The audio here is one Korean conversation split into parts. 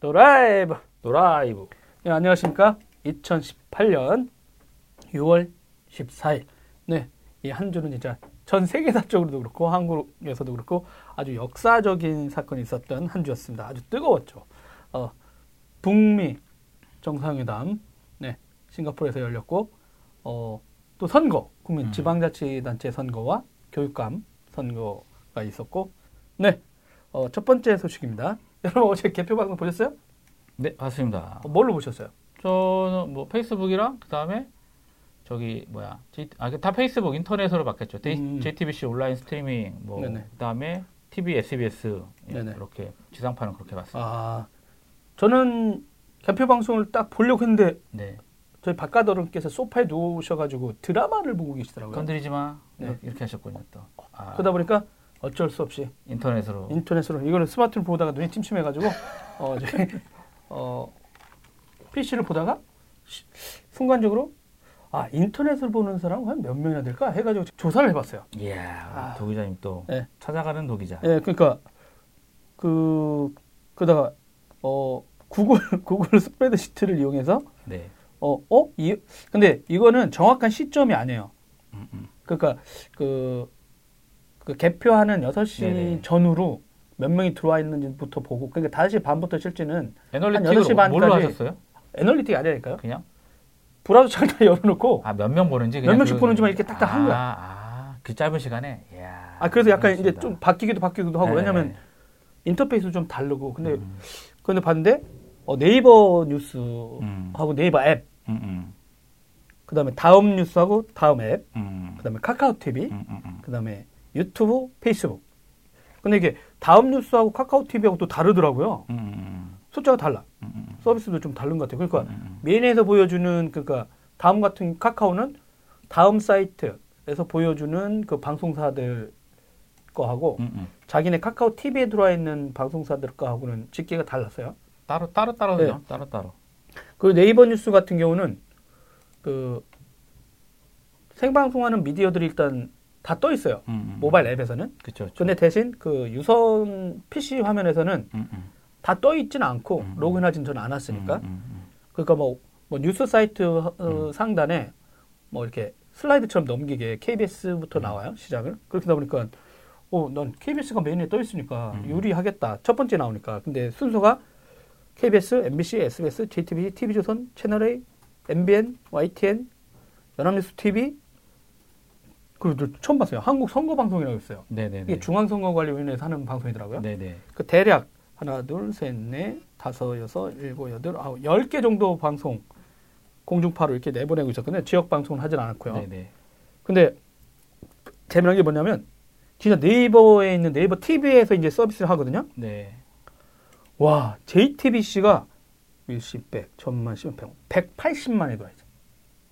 드라이브. 노라이브. 네, 안녕하십니까. 2018년 6월 14일. 네, 이 한 주는 진짜 전 세계사적으로도 그렇고 한국에서도 그렇고 아주 역사적인 사건이 있었던 한 주였습니다. 아주 뜨거웠죠. 어, 북미 정상회담, 네, 싱가포르에서 열렸고, 어, 또 선거, 국민 음. 지방자치단체 선거와 교육감 선거가 있었고, 네, 어, 첫 번째 소식입니다. 여러분 어제 개표 방송 보셨어요? 네, 봤습니다. 어, 뭘로 보셨어요? 저는 뭐 페이스북이랑 그다음에 저기 뭐야? J, 아, 다 페이스북 인터넷으로 바뀌었죠. 음. JTBC 온라인 스트리밍 뭐 네네. 그다음에 TV, SBS 예, 네네. 그렇게 지상파는 그렇게 봤습니다. 아, 저는 개표 방송을 딱 보려고 했는데 네. 저희 바깥어른께서 소파에 누우셔가지고 드라마를 보고 계시더라고요. 건드리지 마. 네. 이렇게, 이렇게 하셨군요, 또. 아, 그러다 보니까 어쩔 수 없이 인터넷으로 인터넷으로 이거는 스마트폰 보다가 눈이 침침해가지고 어, 저희, 어 PC를 보다가 시- 순간적으로 아 인터넷을 보는 사람 한몇 명이나 될까 해가지고 조사를 해봤어요. 이야, 아. 도 기자님 또 네. 찾아가는 도 기자. 예, 그러니까 그 그러다가 어 구글 구글 스프레드 시트를 이용해서 네. 어, 어? 이, 근데 이거는 정확한 시점이 아니에요. 음, 음. 그러니까 그, 그 개표하는 6시 네네. 전후로 몇 명이 들어와 있는지부터 보고 그러니까 5시 반부터 실지는 애널리틱으로 8시 반까지 뭘로 하셨어요? 애널리틱이 아니라니까요. 그냥 브라우저 창을 다 열어 놓고 아, 몇 명 보는지 몇 명씩 그- 보는지만 이렇게 딱딱 한 아, 거야. 아, 그 짧은 시간에. 이야. 아, 그래서 약간 이제 멋있다. 좀 바뀌기도 바뀌기도 하고 네. 왜냐면 인터페이스도 좀 다르고 근데 음, 근데 봤는데 어, 네이버 뉴스하고 음, 네이버 앱 음, 음, 그다음에 다음 뉴스하고 다음 앱 음, 그다음에 카카오 TV 음. 그다음에 유튜브, 페이스북. 근데 이게 다음 뉴스하고 카카오 TV하고 또 다르더라고요. 음, 음, 숫자가 달라. 음, 음, 서비스도 좀 다른 것 같아요. 그러니까 음, 음. 메인에서 보여주는 그러니까 다음 같은 카카오는 다음 사이트에서 보여주는 그 방송사들 거하고 음, 음. 자기네 카카오 TV에 들어와 있는 방송사들 거하고는 집계가 달랐어요. 따로 따로 따로요. 네. 따로 따로. 그리고 네이버 뉴스 같은 경우는 그 생방송하는 미디어들이 일단 다 떠 있어요. 음, 음. 모바일 앱에서는. 그렇죠. 근데 대신 그 유선 PC 화면에서는 음, 음. 다떠 있지는 않고 음. 로그인하진 저는 않았으니까 음, 음, 음. 그러니까 뭐, 뭐 뉴스 사이트 어, 음. 상단에 뭐 이렇게 슬라이드처럼 넘기게 KBS부터 음. 나와요 시작을 그렇게 보니까 어 난 KBS가 메인에 떠 있으니까 음. 유리하겠다 첫 번째 나오니까 근데 순서가 KBS, MBC, SBS, JTBC, TV조선, 채널A, MBN, YTN, 연합뉴스 TV 그리고 저 처음 봤어요 한국 선거 방송이라고 했어요 네네네. 이게 중앙선거관리위원회에서 하는 방송이더라고요 네네. 그 대략 하나, 둘, 셋, 넷, 다섯, 여섯, 일곱, 여덟, 아홉, 열 개 정도 방송 공중파로 이렇게 내보내고 있었거든요. 지역 방송은 하진 않았고요. 네네. 근데 재미난 게 뭐냐면 진짜 네이버에 있는 네이버 TV에서 이제 서비스를 하거든요. 네. 와, JTBC가 일십 백, 천만, 십만, 백, 180만에 들어와 있어.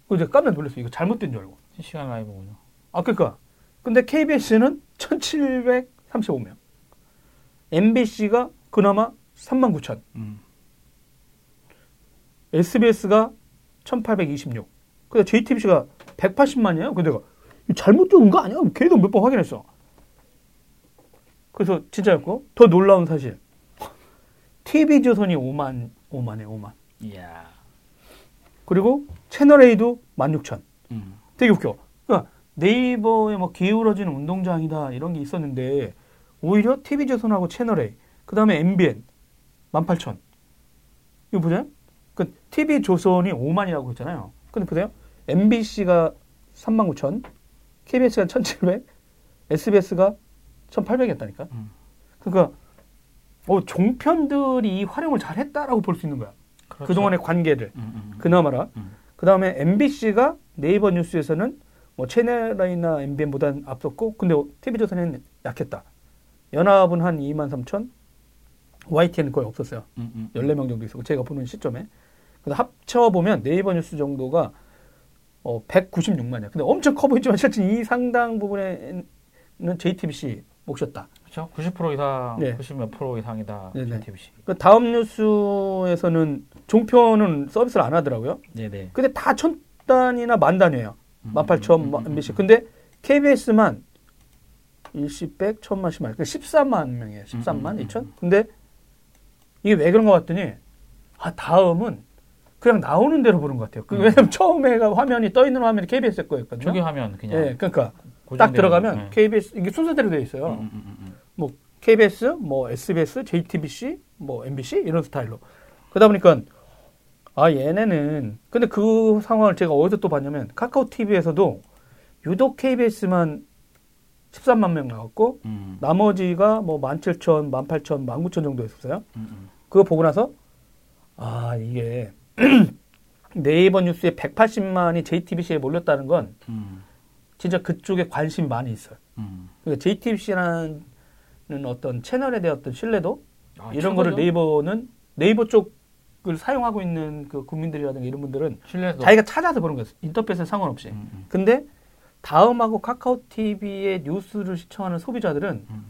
그래서 내가 깜짝 놀랐어요. 이거 잘못된 줄 알고. 실시간 라이브군요. 아, 그러니까. 근데 KBS는 1735명. MBC가 그나마 3만 9천. 음. SBS가 1826. 근데 JTBC가 180만이에요. 근데 내가 잘못 적은 거 아니야? 걔도 몇 번 확인했어. 그래서 진짜였고 더 놀라운 사실. TV조선이 5만 5만에 5만. 이야. 그리고 채널A도 16,000. 음. 되게 웃겨. 네이버에 뭐 기울어지는 운동장이다 이런 게 있었는데 오히려 TV조선하고 채널A 그다음에 MBN 18,000. 이거 보세요. 그 TV조선이 5만이라고 했잖아요. 근데 보세요. MBC가 39,000, KBS가 1,700, SBS가 1,800이었다니까. 음. 그러니까 어, 종편들이 이 활용을 잘했다라고 볼 수 있는 거야. 그렇죠. 그동안의 관계를 음, 음, 음. 그나마라. 음. 그 다음에 MBC가 네이버 뉴스에서는 뭐 채널A나 MBN보다는 앞섰고, 근데 TV조선은 약했다. 연합은 한 2만 3천, YTN은 거의 없었어요. 음, 음. 14명 정도 있었고, 제가 보는 시점에. 그래서 합쳐 보면 네이버 뉴스 정도가 어, 196만이야. 근데 엄청 커 보이지만 실제 이 상당 부분에는 JTBC 몫이었다. 그렇죠. 90% 이상, 네. 90몇 프로 이상이다. 네네. JTBC. 그 다음 뉴스에서는 종편은 서비스를 안 하더라고요. 네네. 근데 다 천 단위나 만 단위예요. 음, 18,000 음, 뭐 음, MBC. 음. 근데 KBS만 일시백 천만 십만. 그 13만 명이에요. 13만 음, 음, 2천. 근데 이게 왜 그런 것 같더니 아 다음은 그냥 나오는 대로 보는 것 같아요. 그 음. 왜냐면 처음에가 화면이 떠 있는 화면이 KBS 거였거든요. 저기 하면 그냥 예, 그러니까 딱 들어가면 거. 예. KBS 이게 순서대로 되어 있어요. 음, 음, 음, 음. KBS, 뭐 SBS, JTBC, 뭐 MBC 이런 스타일로. 그러다 보니까 아 얘네는 근데 그 상황을 제가 어디서 또 봤냐면 카카오 TV에서도 유독 KBS만 13만 명 나왔고 음, 나머지가 뭐 17,000, 18,000, 19,000 정도 였었어요. 음, 음. 그거 보고 나서 아 이게 네이버 뉴스에 180만이 JTBC에 몰렸다는 건 음, 진짜 그쪽에 관심이 많이 있어요. 음. 그러니까 JTBC라는 어떤 채널에 대한 어떤 신뢰도 아, 이런 거를? 네이버는 네이버 쪽 을 사용하고 있는 그 국민들이라든가 이런 분들은 신뢰도 자기가 찾아서 보는 거예요. 인터페이스 상관없이. 음, 음, 근데 다음하고 카카오 TV의 뉴스를 시청하는 소비자들은 음.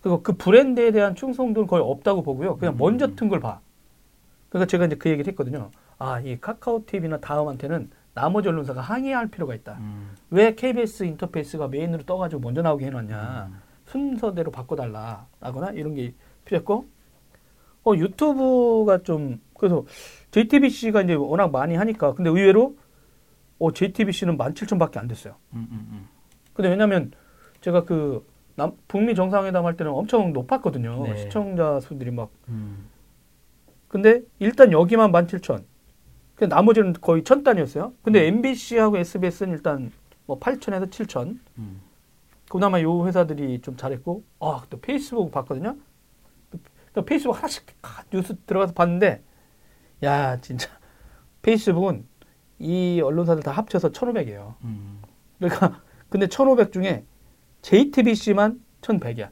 그거 그 브랜드에 대한 충성도는 거의 없다고 보고요. 그냥 음, 먼저 음. 튼걸 봐. 그러니까 제가 이제 그 얘기를 했거든요. 아, 이 카카오 TV나 다음한테는 나머지 언론사가 항의할 필요가 있다. 음, 왜 KBS 인터페이스가 메인으로 떠가지고 먼저 나오게 해놨냐. 음. 순서대로 바꿔달라. 라거나 이런 게 필요했고, 어, 유튜브가 좀, 그래서 JTBC가 이제 워낙 많이 하니까, 근데 의외로, 어, JTBC는 17,000밖에 안 됐어요. 음, 음, 음. 근데 왜냐면 제가 그 남, 북미 정상회담 할 때는 엄청 높았거든요. 네. 시청자 수들이 막. 음. 근데 일단 여기만 17,000. 그 나머지는 거의 천 단위였어요. 근데 음. MBC하고 SBS는 일단 뭐 8,000에서 7,000. 음. 그나마 요 회사들이 좀 잘했고, 아, 또 페이스북 봤거든요. 또 페이스북 하나씩 다 뉴스 들어가서 봤는데, 야, 진짜. 페이스북은 이 언론사들 다 합쳐서 1,500이에요. 음. 그러니까, 근데 1,500 중에 JTBC만 1,100이야.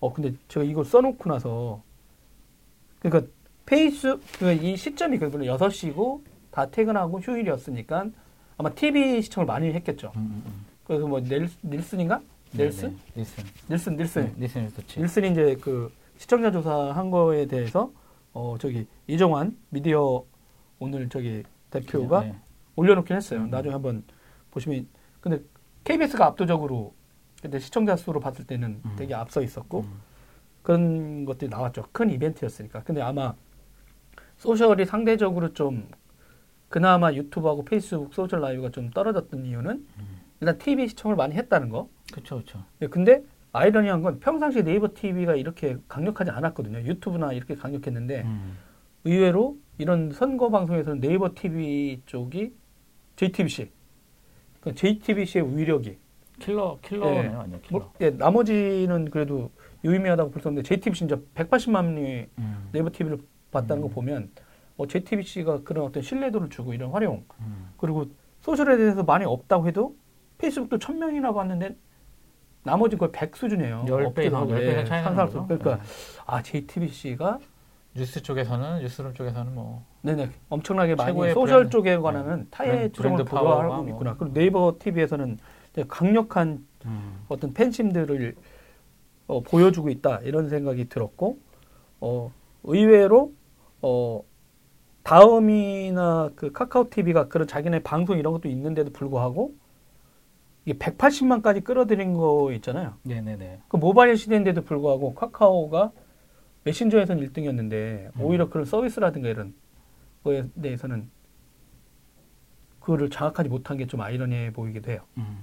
어, 근데 제가 이걸 써놓고 나서, 그러니까 페이스, 그러니까 이 시점이 그래도 6시고 다 퇴근하고 휴일이었으니까 아마 TV 시청을 많이 했겠죠. 음, 음, 음. 그래서 뭐 넬, 닐슨인가? 넬슨? 네, 네. 닐슨. 닐슨, 닐슨. 네, 닐슨. 닐슨이 이제 그 시청자 조사한 거에 대해서 어 저기 이정환 미디어 오늘 저기 대표가 네. 올려놓긴 했어요. 음. 나중에 한번 보시면 근데 KBS가 압도적으로 근데 시청자 수로 봤을 때는 음. 되게 앞서 있었고 음. 그런 것들이 나왔죠. 큰 이벤트였으니까. 근데 아마 소셜이 상대적으로 좀 그나마 유튜브하고 페이스북 소셜 라이브가 좀 떨어졌던 이유는 음. 일단 TV 시청을 많이 했다는 거. 그쵸. 네, 근데 아이러니한 건 평상시 네이버 TV가 이렇게 강력하지 않았거든요. 유튜브나 이렇게 강력했는데 음. 의외로 이런 선거 방송에서는 네이버 TV 쪽이 JTBC, 그 JTBC의 위력이 킬러, 킬러네요, 네. 아니요, 킬러. 뭐, 예, 나머지는 그래도 유의미하다고 볼수 있는데 JTBC 진짜 180만이 음. 네이버 TV를 봤다는 음. 거 보면 어, JTBC가 그런 어떤 신뢰도를 주고 이런 활용 음. 그리고 소셜에 대해서 많이 없다고 해도 페이스북도 1000명이나 봤는데 나머지 거의 100 수준이에요. 열배 없기도 이상, 하고, 열배 예, 이상 차이 나는 거죠. 그러니까 네. 아 JTBC가 뉴스 쪽에서는, 뉴스룸 쪽에서는 뭐, 네네 엄청나게 많이 소셜 브랜드. 쪽에 관한은 타의 주장을 브랜드 파워가 부여하고 뭐. 있구나. 그리고 네이버 TV에서는 강력한 음. 어떤 팬심들을 어, 보여주고 있다 이런 생각이 들었고 어, 의외로 어, 다음이나 그 카카오 TV가 그런 자기네 방송 이런 것도 있는데도 불구하고 이게 180만까지 끌어들인 거 있잖아요. 네네네. 그 모바일 시대인데도 불구하고 카카오가 메신저에서는 1등이었는데 음. 오히려 그런 서비스라든가 이런 거에 대해서는 그거를 장악하지 못한 게 좀 아이러니해 보이기도 해요. 음.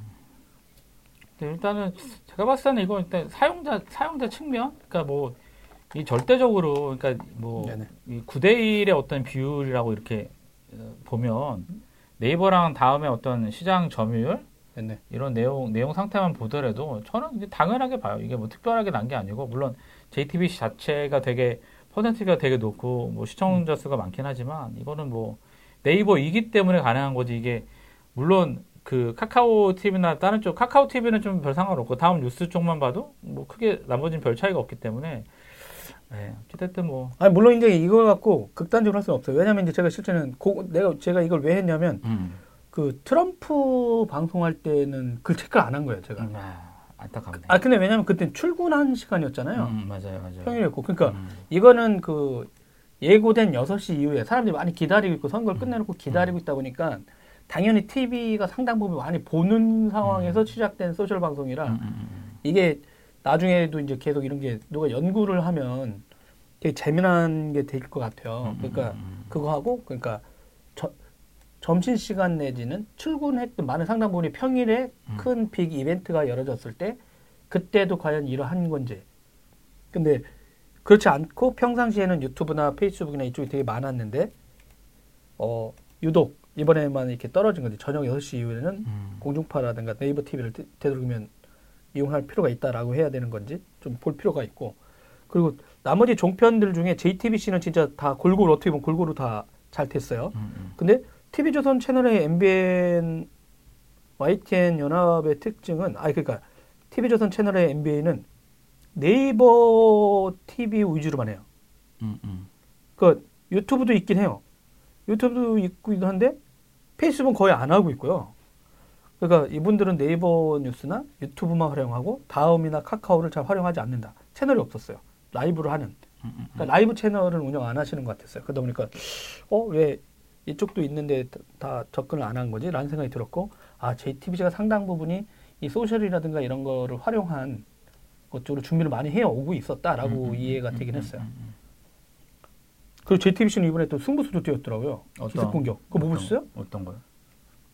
네, 일단은 제가 봤을 때는 이거 일단 사용자 사용자 측면, 그러니까 뭐 이 절대적으로 그러니까 뭐 네네. 이 9대 1의 어떤 비율이라고 이렇게 어, 보면 네이버랑 다음에 어떤 시장 점유율 네네. 이런 내용 내용 상태만 보더라도 저는 당연하게 봐요. 이게 뭐 특별하게 난 게 아니고 물론 JTBC 자체가 되게 퍼센트가 되게 높고 뭐 시청자 수가 많긴 하지만 이거는 뭐 네이버 이기 때문에 가능한 거지 이게 물론 그 카카오 TV나 다른 쪽 카카오 TV는 좀 별 상관없고 다음 뉴스 쪽만 봐도 뭐 크게 나머지는 별 차이가 없기 때문에 네, 어쨌든 뭐 아니 물론 이제 이걸 갖고 극단적으로 할 수는 없어요. 왜냐하면 이제 제가 실제는 고, 내가 제가 이걸 왜 했냐면 음. 그 트럼프 방송할 때는 그 체크를 안 한 거예요, 제가. 아, 안타깝네. 아 근데 왜냐면 그때 출근한 시간이었잖아요. 음, 맞아요, 맞아요. 평일이었고. 그러니까 음. 이거는 그 예고된 6시 이후에 사람들이 많이 기다리고 있고 선거를 음. 끝내놓고 기다리고 있다 보니까 당연히 TV가 상당 부분 많이 보는 상황에서 음. 시작된 소셜 방송이라 음, 음, 음. 이게 나중에도 이제 계속 이런 게 누가 연구를 하면 되게 재미난 게 될 것 같아요. 음, 그러니까 음, 음. 그거 하고 그러니까 저, 점심 시간 내지는 출근했던 많은 상당 부분이 평일에 음. 큰빅 이벤트가 열어졌을 때 그때도 과연 이러한 건지. 근데 그렇지 않고 평상시에는 유튜브나 페이스북이나 이쪽이 되게 많았는데 어 유독 이번에만 이렇게 떨어진 건지 저녁 6시 이후에는 음. 공중파라든가 네이버 TV를 되도록이면 이용할 필요가 있다라고 해야 되는 건지 좀 볼 필요가 있고 그리고 나머지 종편들 중에 JTBC는 진짜 다 골고루 어떻게 보면 골고루 다 잘 됐어요. 음, 음. 근데 TV조선 채널의 MBN, YTN 연합의 특징은 아니 그러니까 TV조선 채널의 MBN은 네이버 TV 위주로만 해요. 음, 음. 그 유튜브도 있긴 해요. 유튜브도 있기도 한데 페이스북은 거의 안 하고 있고요. 그러니까 이분들은 네이버 뉴스나 유튜브만 활용하고 다음이나 카카오를 잘 활용하지 않는다. 채널이 없었어요. 라이브로 하는. 음, 음. 그러니까 라이브 채널을 운영 안 하시는 것 같았어요. 그러다 보니까 어 왜 이쪽도 있는데 다 접근을 안 한 거지? 라는 생각이 들었고 아 JTBC가 상당 부분이 이 소셜이라든가 이런 거를 활용한 것 쪽으로 준비를 많이 해 오고 있었다라고 음, 음, 이해가 음, 되긴 음, 했어요. 음, 음. 그리고 JTBC는 이번에 또 승부수도 뛰었더라고요. 기습 공격. 그거 못 어떤- 보셨어요? 어떤 거요?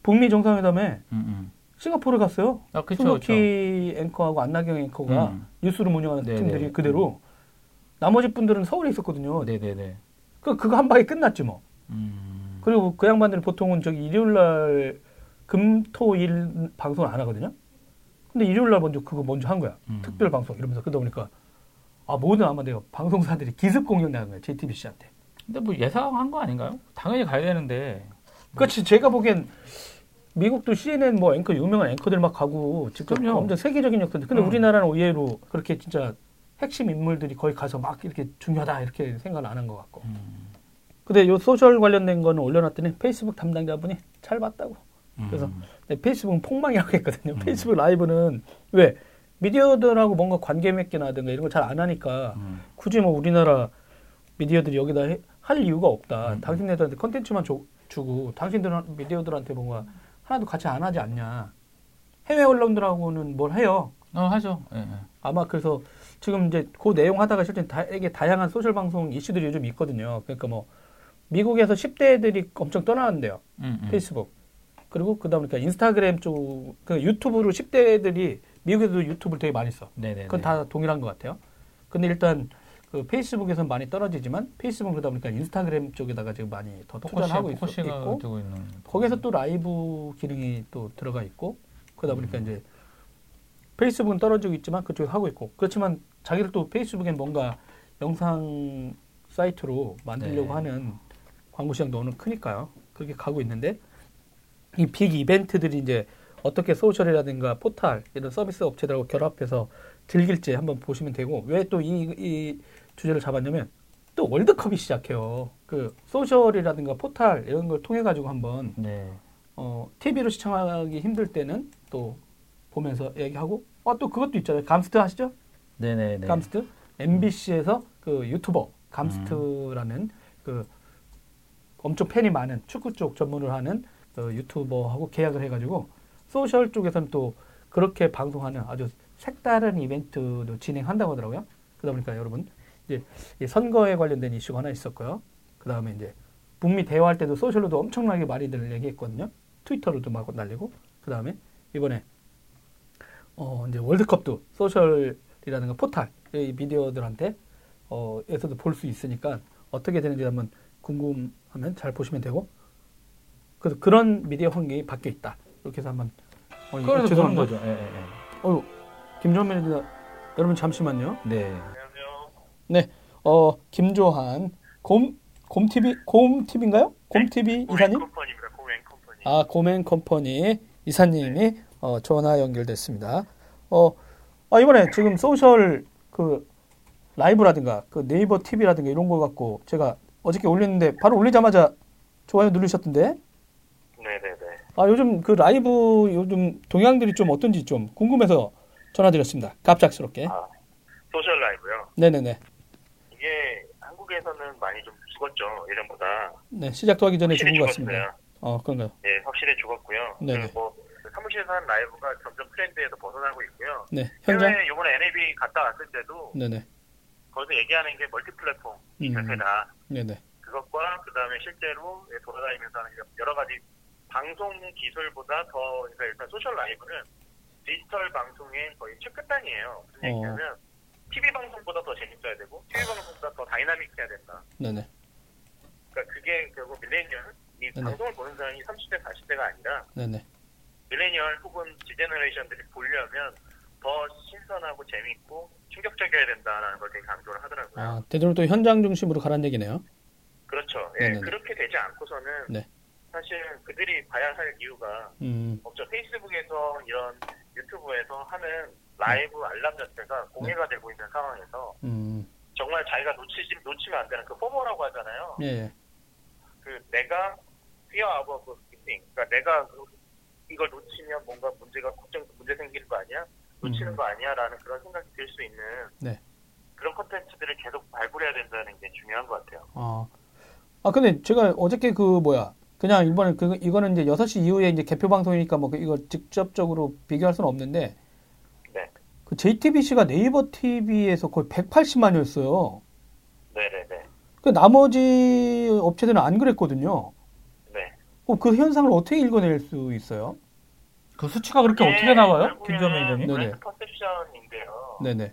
북미 정상회담에 음, 음. 싱가포르 갔어요. 아, 그쵸, 손석희 앵커하고 안나경 앵커가 음. 뉴스를 운영하는 네네. 팀들이 그대로 나머지 분들은 서울에 있었거든요. 네네네. 그 그거 한 방에 끝났지 뭐. 음. 그리고 그 양반들은 보통은 저기 일요일 날 금토일 방송을 안 하거든요. 근데 일요일 날 먼저 그거 먼저 한 거야. 음. 특별 방송 이러면서 그러다 보니까 아 모든 아마 내가 방송사들이 기습 공격 나간 거야. JTBC한테. 근데 뭐 예상한 거 아닌가요? 당연히 가야 되는데. 그렇지 제가 보기엔 미국도 CNN 뭐 앵커 유명한 앵커들 막 가고 직접 그럼요. 엄청 세계적인 역사인데 근데 음. 우리나라는 의외로 그렇게 진짜 핵심 인물들이 거기 가서 막 이렇게 중요하다 이렇게 생각을 안 한 것 같고 음. 근데 요 소셜 관련된 거는 올려놨더니 페이스북 담당자분이 잘 봤다고 그래서 음. 페이스북은 폭망이라고 했거든요 음. 페이스북 라이브는 왜 미디어들하고 뭔가 관계 맺기나든가 이런 걸 잘 안 하니까 음. 굳이 뭐 우리나라 미디어들이 여기다 해- 할 이유가 없다. 음. 당신네들한테 컨텐츠만 줘- 주고 당신들 미디어들한테 뭔가 하나도 같이 안 하지 않냐. 해외 언론들하고는 뭘 해요. 어 하죠. 예, 예. 아마 그래서 지금 이제 그 내용 하다가 실제 되게 다양한 소셜 방송 이슈들이 요즘 있거든요. 그러니까 뭐 미국에서 10대들이 엄청 떠나는데요. 음, 음. 페이스북. 그리고 그다음에 그러니까 인스타그램 쪽, 그 유튜브로 10대들이 미국에도 유튜브를 되게 많이 써. 네네네. 그건 다 동일한 것 같아요. 근데 일단 그 페이스북에서는 많이 떨어지지만 페이스북 그러다 보니까 인스타그램 쪽에다가 지금 많이 더 투자를 하고 있, 있고. 거기서 또 라이브 기능이 또 들어가 있고 그러다 보니까 음. 이제 페이스북은 떨어지고 있지만 그쪽에서 하고 있고 그렇지만 자기들 또 페이스북엔 뭔가 영상 사이트로 만들려고 네. 하는 광고 시장도 오늘 크니까요. 그렇게 가고 있는데 이 빅 이벤트들이 이제 어떻게 소셜이라든가 포탈 이런 서비스 업체들하고 결합해서 즐길지 한번 보시면 되고 왜 또 이 이 주제를 잡았냐면 또 월드컵이 시작해요. 그 소셜이라든가 포탈 이런 걸 통해 가지고 한번 네. 어, TV로 시청하기 힘들 때는 또 보면서 얘기하고 어, 또 그것도 있잖아요. 감스트 아시죠? 네네네. 감스트 MBC에서 그 유튜버 감스트라는 그 엄청 팬이 많은 축구 쪽 전문을 하는 그 유튜버하고 계약을 해가지고 소셜 쪽에서는 또 그렇게 방송하는 아주 색다른 이벤트도 진행한다고 하더라고요. 그러다 보니까 여러분 이제 이 선거에 관련된 이슈가 하나 있었고요. 그 다음에 이제 북미 대화할 때도 소셜로도 엄청나게 많이들 얘기했거든요. 트위터로도 막 날리고 그 다음에 이번에 어 이제 월드컵도 소셜이라든가 포탈 이 미디어들한테 어 에서도 볼 수 있으니까 어떻게 되는지 한번 궁금 하면 잘 보시면 되고 그래서 그런 미디어 환경이 바뀌어 있다 이렇게 해서 한번 어, 이거 그래서 죄송합니다. 거죠. 예, 예, 예. 어유 김정민 기자 여러분 잠시만요. 네. 어 김조한 곰 곰TV 곰TV인가요? 곰TV 이사님? 컴퍼니입니다. 곰앤컴퍼니. 아, 곰앤컴퍼니 이사님이 어, 전화 연결됐습니다. 어, 아, 이번에 지금 소셜 그 라이브라든가 그 네이버 TV라든가 이런 거 갖고 제가 어저께 올렸는데 바로 올리자마자 좋아요 누르셨던데 네네네. 아, 요즘 그 라이브 요즘 동향들이 좀 어떤지 좀 궁금해서 전화드렸습니다. 갑작스럽게. 아, 소셜 라이브요. 네네네. 이게 한국에서는 많이 좀 죽었죠. 예전보다. 네, 시작도 하기 전에 죽은 것 같습니다. 어, 그런가요? 예, 확실히 죽었고요. 네네. 그리고 사무실에서 하는 라이브가 점점 트렌드에서 벗어나고 있고요. 네, 현장? 이번에 NAB 갔다 왔을 때도 네네. 거기서 얘기하는 게 멀티 플랫폼 이 음. 자체다. 네네. 그것과 그 다음에 실제로 돌아다니면서 하는 여러 가지 방송 기술보다 더 그러니까 일단 소셜 라이브는 디지털 방송의 거의 최끝단이에요. 무슨 어. 얘기냐면 TV 방송보다 더 재밌어야 되고 TV 방송보다 더 다이나믹해야 된다. 네네. 그러니까 그게 결국 밀레니얼 이 네네. 방송을 보는 사람이 30대 40대가 아니라 네네. 밀레니얼 혹은 Z generation들이 보려면 더 신선하고 재밌고 충격적이어야 된다라는 걸 되게 강조를 하더라고요. 아, 되도록 또 현장 중심으로 가라는 얘기네요. 그렇죠. 예, 네네네. 그렇게 되지 않고서는 네. 사실 그들이 봐야 할 이유가 음, 없죠. 페이스북에서 이런 유튜브에서 하는 라이브 알람 자체가 공개가 되고 있는 상황에서 음, 정말 자기가 놓치지 놓치면 안 되는 그 포모라고 하잖아요. 예, 예. 그 내가 fear of missing. 그러니까 내가 그- 이걸 놓치면 뭔가 문제가 걱정 문제 생기는 거 아니야? 놓치는 음. 거 아니야라는 그런 생각이 들 수 있는 네. 그런 콘텐츠들을 계속 발굴해야 된다는 게 중요한 것 같아요. 아, 아, 근데 제가 어저께 그, 뭐야. 그냥 이번에 그, 이거는 이제 6시 이후에 이제 개표 방송이니까 뭐, 그 이거 직접적으로 비교할 수는 없는데, 네. 그 JTBC가 네이버 TV에서 거의 180만이었어요. 네네네. 그 나머지 업체들은 안 그랬거든요. 네. 어, 그 현상을 어떻게 읽어낼 수 있어요? 그 수치가 그렇게 어떻게 나와요? 김전 매니저님? 네네. brand perception인데요. 네네.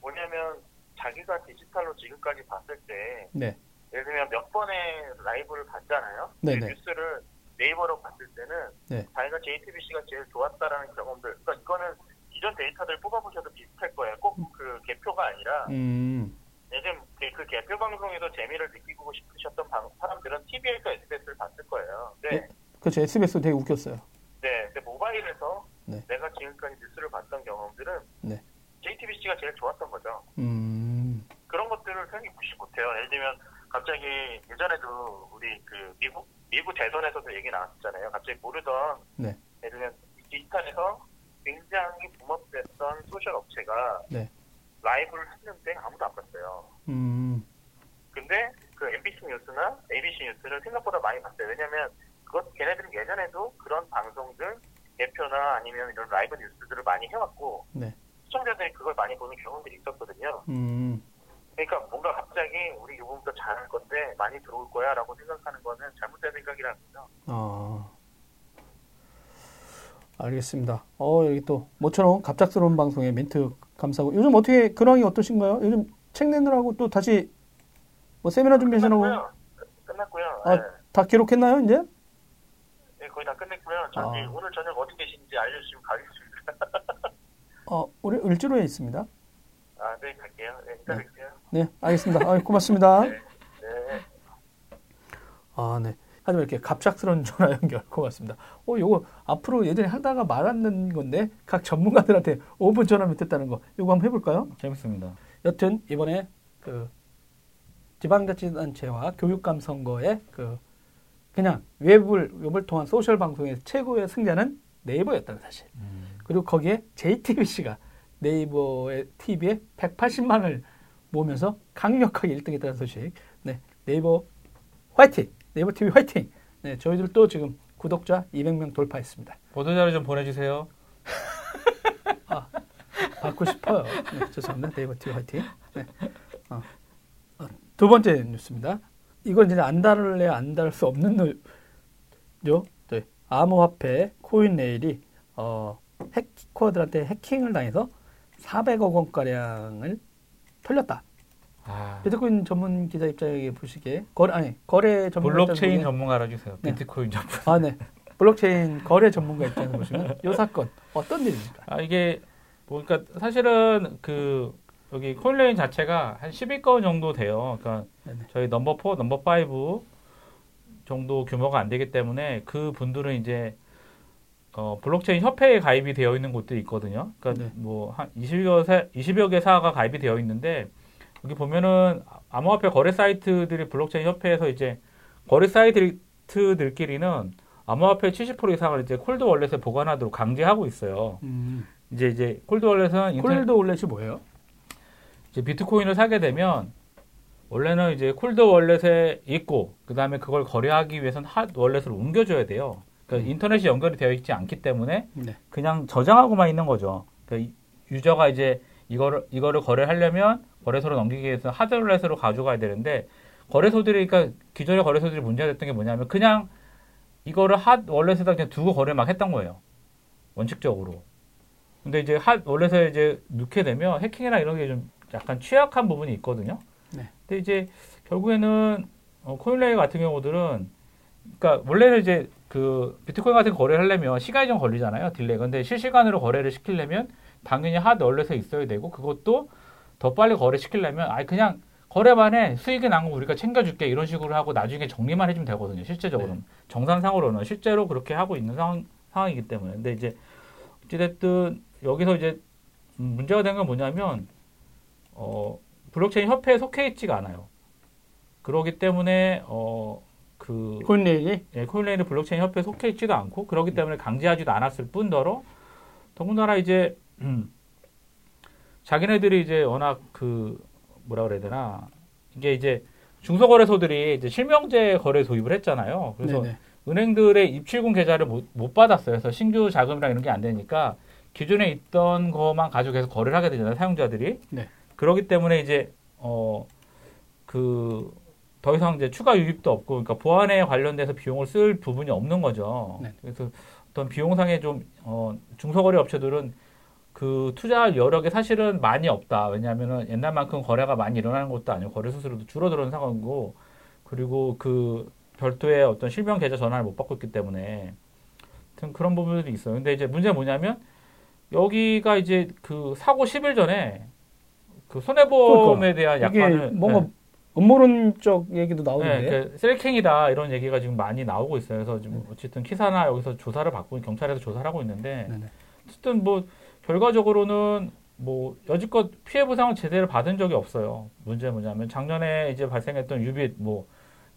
뭐냐면 자기가 디지털로 지금까지 봤을 때 네. 예를 들면 몇 번의 라이브를 봤잖아요. 네네. 그 뉴스를 네이버로 봤을 때는 네. 자기가 JTBC가 제일 좋았다라는 경험들. 그러니까 이거는 기존 데이터들 뽑아보셔도 비슷할 거예요. 꼭 그 개표가 아니라 음, 요즘 그- 그 개표 방송에서 재미를 느끼고 싶으셨던 방- 사람들은 TV에서 SBS를 봤을 거예요. 네. 그렇죠. SBS 되게 웃겼어요. 네, 근데 모바일에서 네. 내가 지금까지 뉴스를 봤던 경험들은 네. JTBC가 제일 좋았던 거죠. 음, 그런 것들을 생각이 무시 못해요. 예를 들면 갑자기 예전에도 우리 그 미국 미국 대선에서도 얘기 나왔잖아요. 갑자기 모르던 네. 예를 들면 디지털에서 굉장히 boom up됐던 social 업체가 네. 라이브를 했는데 아무도 안 봤어요. 음, 근데 그 MBC 뉴스나 ABC 뉴스는 생각보다 많이 봤어요. 왜냐면 그것 걔네들은 예전에도 그런 방송들 개표나 아니면 이런 라이브 뉴스들을 많이 해왔고 네. 시청자들이 그걸 많이 보는 경험들이 있었거든요. 음, 그러니까 뭔가 갑자기 우리 요금도 잘할 건데 많이 들어올 거야라고 생각하는 거는 잘못된 생각이라는 거죠. 아. 알겠습니다. 어, 여기 또, 모처럼 갑작스러운 방송에 멘트 감사하고. 요즘 어떻게, 근황이 어떠신가요? 요즘 책 내느라고 또 다시, 뭐, 세미나 준비하시라고. 끝났고요. 끝났고요. 아, 네. 다 기록했나요, 이제? 네, 거의 다 끝냈고요. 저기 아. 오늘 저녁 어디 계신지 알려주시면 가겠습니다. 어, 우리 을지로에 있습니다. 아, 네, 갈게요. 네, 이따 네. 뵐게요. 네, 알겠습니다. 아, 고맙습니다. 네. 네. 아, 네. 하지만 이렇게 갑작스러운 전화 연결 고맙습니다. 어, 요거 앞으로 예전에 하다가 말았는 건데 각 전문가들한테 5분 전화면 됐다는 거. 요거 한번 해볼까요? 재밌습니다. 여튼 이번에 그 지방자치단체와 교육감 선거에 그 그냥 웹을 웹을 통한 social 방송의 최고의 승자는 네이버였다는 사실. 그리고 거기에 JTBC가 네이버의 TV에 180만을 모으면서 강력하게 1등했다는 소식. 네, 네이버 화이팅! 네이버 TV 화이팅! 네, 저희들도 지금 구독자 200명 돌파했습니다. 보도자료 좀 보내주세요. 받고 싶어요. 네, 죄송합니다. 네이버 TV 화이팅. 네. 어. 어, 두 번째 뉴스입니다. 이건 이제 안 다룰래 안 다룰 수 없는 뉴스죠. 네. 암호화폐 코인레일이 어, 해커들한테 해킹을 당해서 400억 원 가량을 털렸다. 아, 비트코인 전문 기자 입장에 보시기에 거래 아니 거래 전문 블록체인 전문가라 주세요. 네. 비트코인 전문. 아 네. 블록체인 거래 전문가 입장에서 보시면 이 사건 어떤 일입니까? 아 이게 뭐 그러니까 사실은 그 여기 코인레일 자체가 한 10위권 정도 돼요. 그러니까 네네. 저희 넘버 4, 넘버 5 정도 규모가 안 되기 때문에 그 분들은 이제 어, 블록체인 협회에 가입이 되어 있는 곳들이 있거든요. 그러니까 네. 뭐한 20여 세, 20여 개 사가 가입이 되어 있는데 여기 보면은 암호화폐 거래 사이트들이 블록체인 협회에서 이제 거래 사이트들끼리는 암호화폐 70% 이상을 이제 cold wallet에 보관하도록 강제하고 있어요. 음, 이제 이제 cold wallet은 cold wallet이 뭐예요? 이제 비트코인을 사게 되면 원래는 이제 cold wallet에 있고 그 다음에 그걸 거래하기 위해서는 핫 월렛으로 옮겨줘야 돼요. 그러니까 음. 인터넷이 연결이 되어 있지 않기 때문에 네. 그냥 저장하고만 있는 거죠. 그러니까 이- 유저가 이제 이거를 이거를 거래하려면 거래소로 넘기기 위해서 hot wallet으로 가져가야 되는데 거래소들이 그러니까 기존의 거래소들이 문제가 됐던 게 뭐냐면 그냥 이거를 핫월렛에다 그냥 두고 거래 막 했던 거예요. 원칙적으로. 근데 이제 핫 월렛에 이제 넣게 되면 해킹이나 이런 게 좀 약간 취약한 부분이 있거든요. 네. 근데 이제 결국에는 어, 코인레일 같은 경우들은 그러니까 원래는 이제 그 비트코인 같은 거 거래를 하려면 시간이 좀 걸리잖아요. delay. 근데 실시간으로 거래를 시키려면 당연히 hot wallet에 있어야 되고 그것도 더 빨리 거래시키려면 아예 그냥 거래만 해 수익이 난 거 우리가 챙겨줄게 이런 식으로 하고 나중에 정리만 해주면 되거든요. 실제적으로는 네. 정상상으로는 실제로 그렇게 하고 있는 상황, 상황이기 때문에 근데 이제 어찌됐든 여기서 이제 문제가 된 건 뭐냐면 어 블록체인 협회에 속해 있지가 않아요. 그러기 때문에 어 그 코인레일이 예, 코인레일은 블록체인 협회에 속해 있지도 않고 그러기 때문에 강제하지도 않았을 뿐더러 더군다나 이제 음, 자기네들이 이제 워낙 그 뭐라 그래야 되나 이게 이제 중소거래소들이 이제 실명제 거래 도입을 했잖아요. 그래서 네네. 은행들의 입출금 계좌를 못, 못 받았어요. 그래서 신규 자금이랑 이런 게 안 되니까 기존에 있던 것만 가지고 계속 거래를 하게 되잖아요. 사용자들이. 네. 그러기 때문에 이제 어 그 더 이상 이제 추가 유입도 없고 그러니까 보안에 관련돼서 비용을 쓸 부분이 없는 거죠. 네. 그래서 어떤 비용상의 좀 어, 중소거래 업체들은 그 투자할 여력이 사실은 많이 없다. 왜냐하면은 옛날만큼 거래가 많이 일어나는 것도 아니고 거래 수수료도 줄어드는 상황이고 그리고 그 별도의 어떤 실명 계좌 전환을 못 받고 있기 때문에 하여튼 그런 부분들이 있어요. 근데 이제 문제가 뭐냐면 여기가 이제 그 사고 10일 전에 그 손해보험에 대한 이게 약관을 뭔가 네. 음모론적 얘기도 나오는데 네, 그 셀킹이다 이런 얘기가 지금 많이 나오고 있어요. 그래서 지금 네. 어쨌든 키사나 여기서 조사를 받고 경찰에서 조사를 하고 있는데 네네. 어쨌든 뭐 결과적으로는 뭐 여지껏 피해 보상을 제대로 받은 적이 없어요. 문제 뭐냐면 작년에 이제 발생했던 유빗 뭐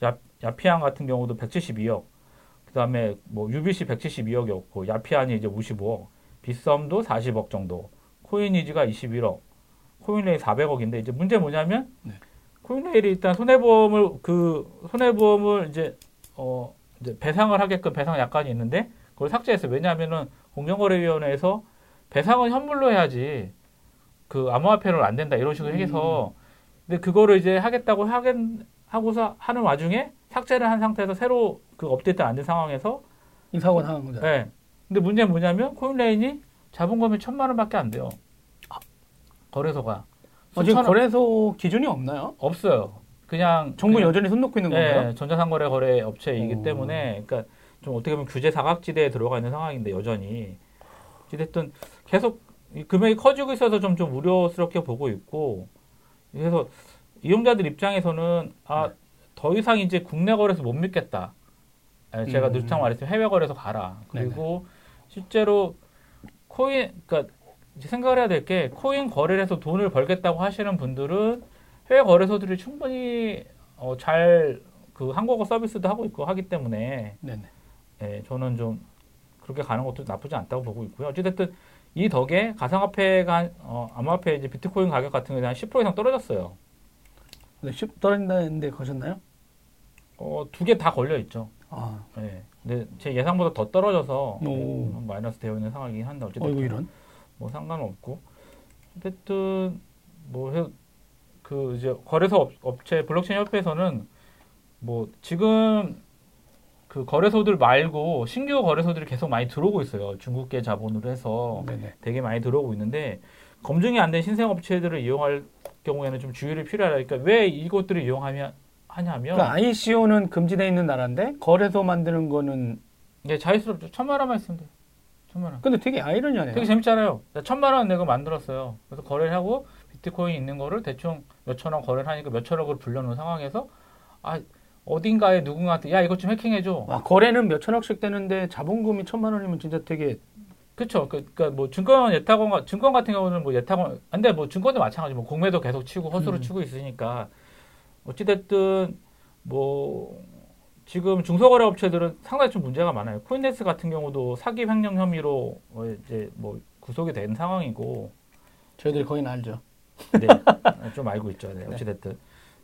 야, 야피안 같은 경우도 172억, 그다음에 뭐 UBC 172억이었고 야피안이 이제 55억, 빗썸도 40억 정도, 코인이지가 21억, 코인레이 400억인데 이제 문제 뭐냐면 네. 코인레일이 일단 손해보험을 그 손해보험을 이제 어 이제 배상을 하게끔 배상 약관이 있는데 그걸 삭제했어요. 왜냐하면은 공정거래위원회에서 배상은 현물로 해야지 그 암호화폐로 안 된다 이런 식으로 해서 근데 그거를 이제 하겠다고 하겠 하고서 하는 와중에 삭제를 한 상태에서 새로 그 업데이트 안 된 상황에서 이 사고가 당한 거죠. 네. 근데 문제는 뭐냐면 코인레인이 자본금이 천만 원밖에 안 돼요. 거래소가 어, 지금 거래소 기준이 없나요? 없어요. 그냥 정부 그냥- 여전히 손 놓고 있는 건가요? 네, 전자상거래 거래 업체이기 어. 때문에 그러니까 좀 어떻게 보면 규제 사각지대에 들어가 있는 상황인데 여전히 어쨌든 계속 이 금액이 커지고 있어서 좀, 좀 우려스럽게 보고 있고 그래서 이용자들 입장에서는 아 더 이상 이제 국내 거래소 못 믿겠다. 예, 제가 음. 늘상 말했지만 해외 거래소 가라. 그리고 실제로 코인 그러니까 생각을 해야 될 게 코인 거래를 해서 돈을 벌겠다고 하시는 분들은 해외 거래소들이 충분히 어, 잘 그 한국어 서비스도 하고 있고 하기 때문에 네네. 예, 저는 좀 그렇게 가는 것도 나쁘지 않다고 보고 있고요. 어찌됐든 이 덕에 가상화폐가 한, 어, 암호화폐 이제 비트코인 가격 같은 게 한 10% 이상 떨어졌어요. 네, 쉽 떨어진다는데 거셨나요? 어, 두 개 다 걸려 있죠. 아, 예. 근데 제 예상보다 더 떨어져서 오. 어, 마이너스 되어 있는 상황이긴 한데 어쨌든 어이구 이런. 뭐 상관없고 어쨌든 뭐 그 이제 거래소 업, 업체 블록체인 협회에서는 뭐 지금 그 거래소들 말고 신규 거래소들이 계속 많이 들어오고 있어요. 중국계 자본으로 해서 네네. 되게 많이 들어오고 있는데 검증이 안 된 신생 업체들을 이용할 경우에는 좀 주의를 필요하다. 그러니까 왜 이것들을 이용하면 하냐면 그러니까 ICO는 금지되어 있는 나라인데 거래소 만드는 거는 이게 자유스럽죠. 천만 원만 있으면 돼. 천만 원. 근데 되게 아이러니하네요. 되게 재밌잖아요. 나 천만 원 내고 만들었어요. 그래서 거래를 하고 비트코인 있는 거를 대충 몇천 원 거래를 하니까 몇천억을 불려놓은 상황에서 아 어딘가에 누군가한테 야 이것 좀 해킹해줘. 와, 거래는 몇 천억씩 되는데 자본금이 천만 원이면 진짜 되게 그쵸. 그, 그니까 뭐 증권 예탁원, 가- 증권 같은 경우는 뭐 예탁원, 근데 뭐 증권도 마찬가지. 뭐 공매도 계속 치고 허수로 음. 치고 있으니까 어찌 됐든 뭐 지금 중소거래 업체들은 상당히 좀 문제가 많아요. 코인데스 같은 경우도 사기 횡령 혐의로 어, 이제 뭐 구속이 된 상황이고 저희들 거긴 알죠. 네, 좀 알고 있죠. 네, 어찌됐든.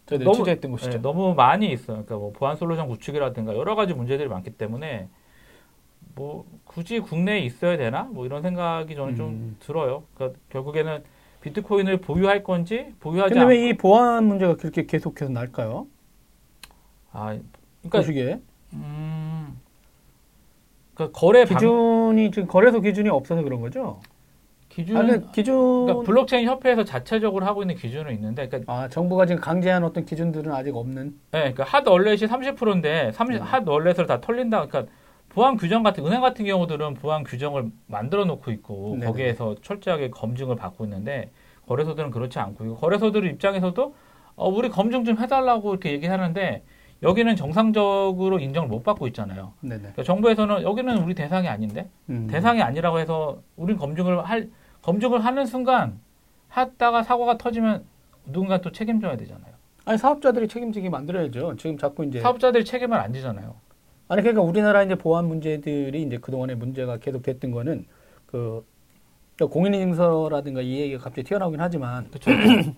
저희들 너무- 취재했던 곳이죠. 네, 너무 많이 있어요. 그러니까 뭐 보안 솔루션 구축이라든가 여러 가지 문제들이 많기 때문에 뭐 굳이 국내에 있어야 되나? 뭐 이런 생각이 저는 좀 음. 들어요. 그러니까 결국에는 비트코인을 보유할 건지 보유하지 근데 않... 왜이 보안 문제가 그렇게 계속해서 날까요? 아, 그러니까 보시기에 음, 그러니까 거래 방- 기준이 지금 거래소 기준이 없어서 그런 거죠? 기준 아니 기준 그러니까 블록체인 협회에서 자체적으로 하고 있는 기준은 있는데, 그러니까, 아 정부가 지금 강제한 어떤 기준들은 아직 없는. 네, 그러니까 핫 월렛이 30%인데 30, 네. 핫 월렛을 다 털린다. 그러니까 보안 규정 같은 은행 같은 경우들은 보안 규정을 만들어 놓고 있고 네네. 거기에서 철저하게 검증을 받고 있는데 거래소들은 그렇지 않고 거래소들 입장에서도 어, 우리 검증 좀 해달라고 이렇게 얘기하는데 여기는 정상적으로 인정을 못 받고 있잖아요. 그러니까 정부에서는 여기는 우리 대상이 아닌데 음. 대상이 아니라고 해서 우린 검증을 할 검증을 하는 순간 하다가 사고가 터지면 누군가 또 책임져야 되잖아요. 아니 사업자들이 책임지게 만들어야죠. 지금 자꾸 이제 사업자들이 책임을 안 지잖아요. 아니 그러니까 우리나라 이제 보안 문제들이 이제 그동안의 문제가 계속 됐던 거는 그 공인인증서라든가 이 얘기가 갑자기 튀어나오긴 하지만 그렇죠.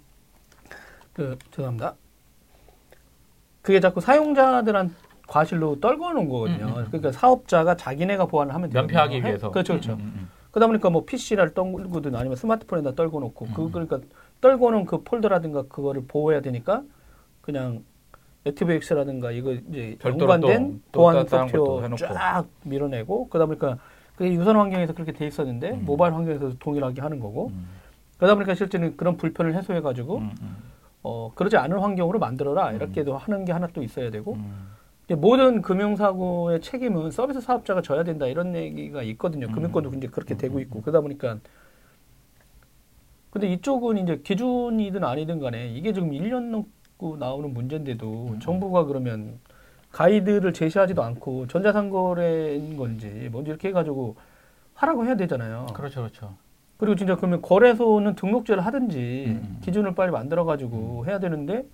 그 죄송합니다. 그게 자꾸 사용자들한 과실로 떨궈 놓은 거거든요. 음, 음, 음. 그러니까 사업자가 자기네가 보안을 하면 되거든요. 면피하기 위해서. 그렇죠, 그렇죠. 음, 음, 그러다 보니까 뭐 PC를 떨구든 아니면 스마트폰에다 떨궈 놓고 음. 그 그러니까 떨궈 놓은 그 폴더라든가 그거를 보호해야 되니까 그냥 액티브엑스라든가 이거 이제 연관된 또 보안 것도 소프트웨어. 쫙 밀어내고 그러다 보니까 그게 유선 환경에서 그렇게 돼 있었는데 음. 모바일 환경에서도 동일하게 하는 거고 음, 그러다 보니까 실제는 그런 불편을 해소해 가지고 음, 음, 어 그러지 않은 환경으로 만들어라 음. 이렇게도 하는 게 하나 또 있어야 되고 음. 이제 모든 금융사고의 책임은 서비스 사업자가 져야 된다 이런 얘기가 있거든요. 음. 금융권도 이제 그렇게 음, 되고 음, 있고 그러다 보니까 근데 이쪽은 이제 기준이든 아니든 간에 이게 지금 1년 넘고 나오는 문제인데도 음. 정부가 그러면 가이드를 제시하지도 않고 전자상거래인 건지 뭔지 이렇게 해가지고 하라고 해야 되잖아요. 그렇죠, 그렇죠. 그리고 진짜 그러면 거래소는 등록제를 하든지 음, 음. 기준을 빨리 만들어 가지고 해야 되는데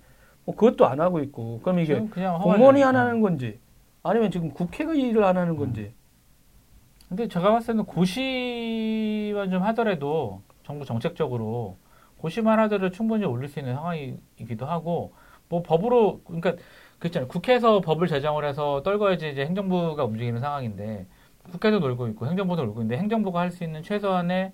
뭐 그것도 안 하고 있고. 그럼 이게 공무원이 안 하는 건지 아니면 지금 국회가 일을 안 하는 건지. 근데 제가 봤을 때는 고시만 좀 하더라도 정부 정책적으로 고시만 하더라도 충분히 올릴 수 있는 상황이기도 하고 뭐 법으로 그러니까 그렇잖아요. 국회에서 법을 제정을 해서 떨궈야지 이제 행정부가 움직이는 상황인데 국회도 놀고 있고 행정부도 놀고 있는데 행정부가 할 수 있는 최소한의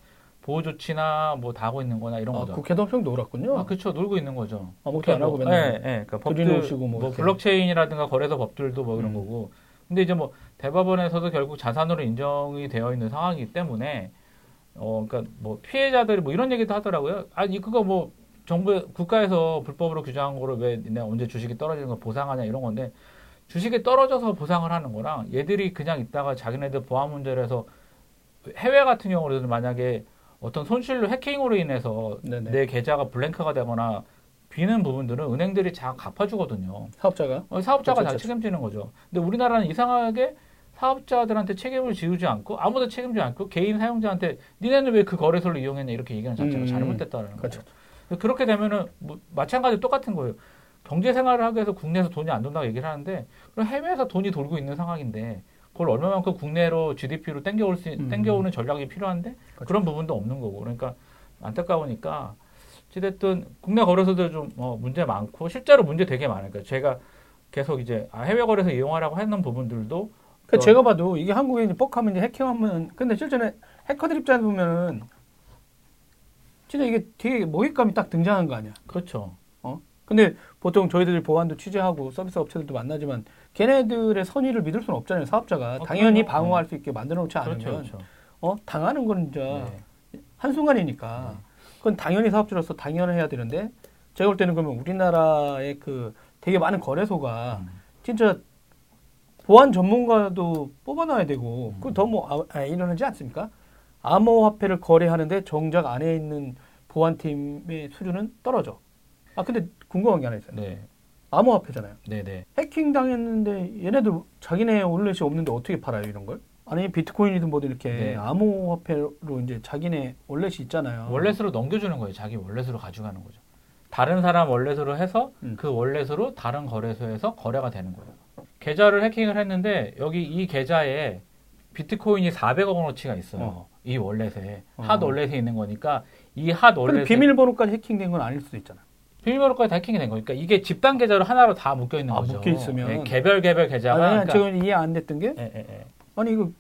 보호 조치나 뭐 다 하고 있는 거나 이런 아, 거죠. 국회도 엄청 놀았군요. 아, 그렇죠. 놀고 있는 거죠. 아무것도 안 하고 뭐, 맨날 예, 예. 그러니까 법들, 뭐 뭐. 블록체인이라든가 거래소 법들도 뭐 이런 음. 거고. 근데 이제 뭐 대법원에서도 결국 자산으로 인정이 되어 있는 상황이기 때문에 어, 그러니까 뭐 피해자들이 뭐 이런 얘기도 하더라고요. 아니 그거 뭐 정부 국가에서 불법으로 규정한 거를 왜 내가 언제 주식이 떨어지는 걸 보상하냐 이런 건데 주식이 떨어져서 보상을 하는 거랑 얘들이 그냥 있다가 자기네들 보안 문제를 해서 해외 같은 경우는 만약에 어떤 손실로 해킹으로 인해서 네네. 내 계좌가 블랭크가 되거나 비는 부분들은 은행들이 다 갚아주거든요. 사업자가 어, 사업자가 그렇죠, 다 그렇죠. 책임지는 거죠. 근데 우리나라는 이상하게 사업자들한테 책임을 지우지 않고 아무도 책임지지 않고 개인 사용자한테 니네는 왜 그 거래소를 이용했냐 이렇게 얘기하는 자체가 음, 잘못됐다는 그렇죠. 거죠. 그렇게 되면은 뭐 마찬가지 로 똑같은 거예요. 경제 생활을 하기 위해서 국내에서 돈이 안 돈다고 얘기를 하는데 그럼 해외에서 돈이 돌고 있는 상황인데 그걸 얼마만큼 국내로 GDP로 땡겨올 수 음. 땡겨오는 전략이 필요한데 그렇죠. 그런 부분도 없는 거고 그러니까 안타까우니까 어찌됐든 국내 거래소들 좀 어, 문제 많고 실제로 문제 되게 많으니까 제가 계속 이제 아, 해외 거래소 이용하라고 하는 부분들도 그 어. 제가 봐도 이게 한국에 이제 뻑하면 이제 해킹하면 근데 실제는 해커들 입장에서 보면은 진짜 이게 되게 모의감이 딱 등장한 거 아니야. 그렇죠. 근데 보통 저희들 보안도 취재하고 서비스 업체들도 만나지만 걔네들의 선의를 믿을 수는 없잖아요. 사업자가 어, 당연히 그럼요. 방어할 수 있게 만들어 놓지 않으면 그렇죠. 그렇죠. 어 당하는 건 진짜 네. 한순간이니까 그건 당연히 사업주로서 당연해야 되는데 제가 볼 때는 그러면 우리나라의 그 되게 많은 거래소가 음. 진짜 보안 전문가도 뽑아놔야 되고 음. 그더뭐 아, 일어나지 않습니까? 암호화폐를 거래하는데 정작 안에 있는 보안팀의 수준은 떨어져. 아 근데 궁금한 게 하나 있어요. 네. 암호화폐잖아요. 네, 네. 해킹 당했는데 얘네들 자기네 월렛이 없는데 어떻게 팔아요 이런 걸? 아니 비트코인이든 뭐든 이렇게 네. 암호화폐로 이제 자기네 월렛이 있잖아요. 월렛으로 넘겨주는 거예요. 자기 월렛으로 가져가는 거죠. 다른 사람 월렛으로 해서 음. 그 월렛으로 다른 거래소에서 거래가 되는 거예요. 계좌를 해킹을 했는데 여기 이 계좌에 비트코인이 400억 원어치가 있어요. 어. 이 월렛에 어. 핫 월렛에 있는 거니까 이 핫 월렛에 비밀번호까지 해킹된 건 아닐 수도 있잖아. 비밀번호까지 다 해킹이 된 거니까 이게 집단 계좌로 하나로 다 묶여 있는 아, 거죠. 묶여 있으면. 예, 개별 개별 계좌가 아니, 그러니까, 지금 이해 안 됐던 게 예, 예, 예. 아니 이거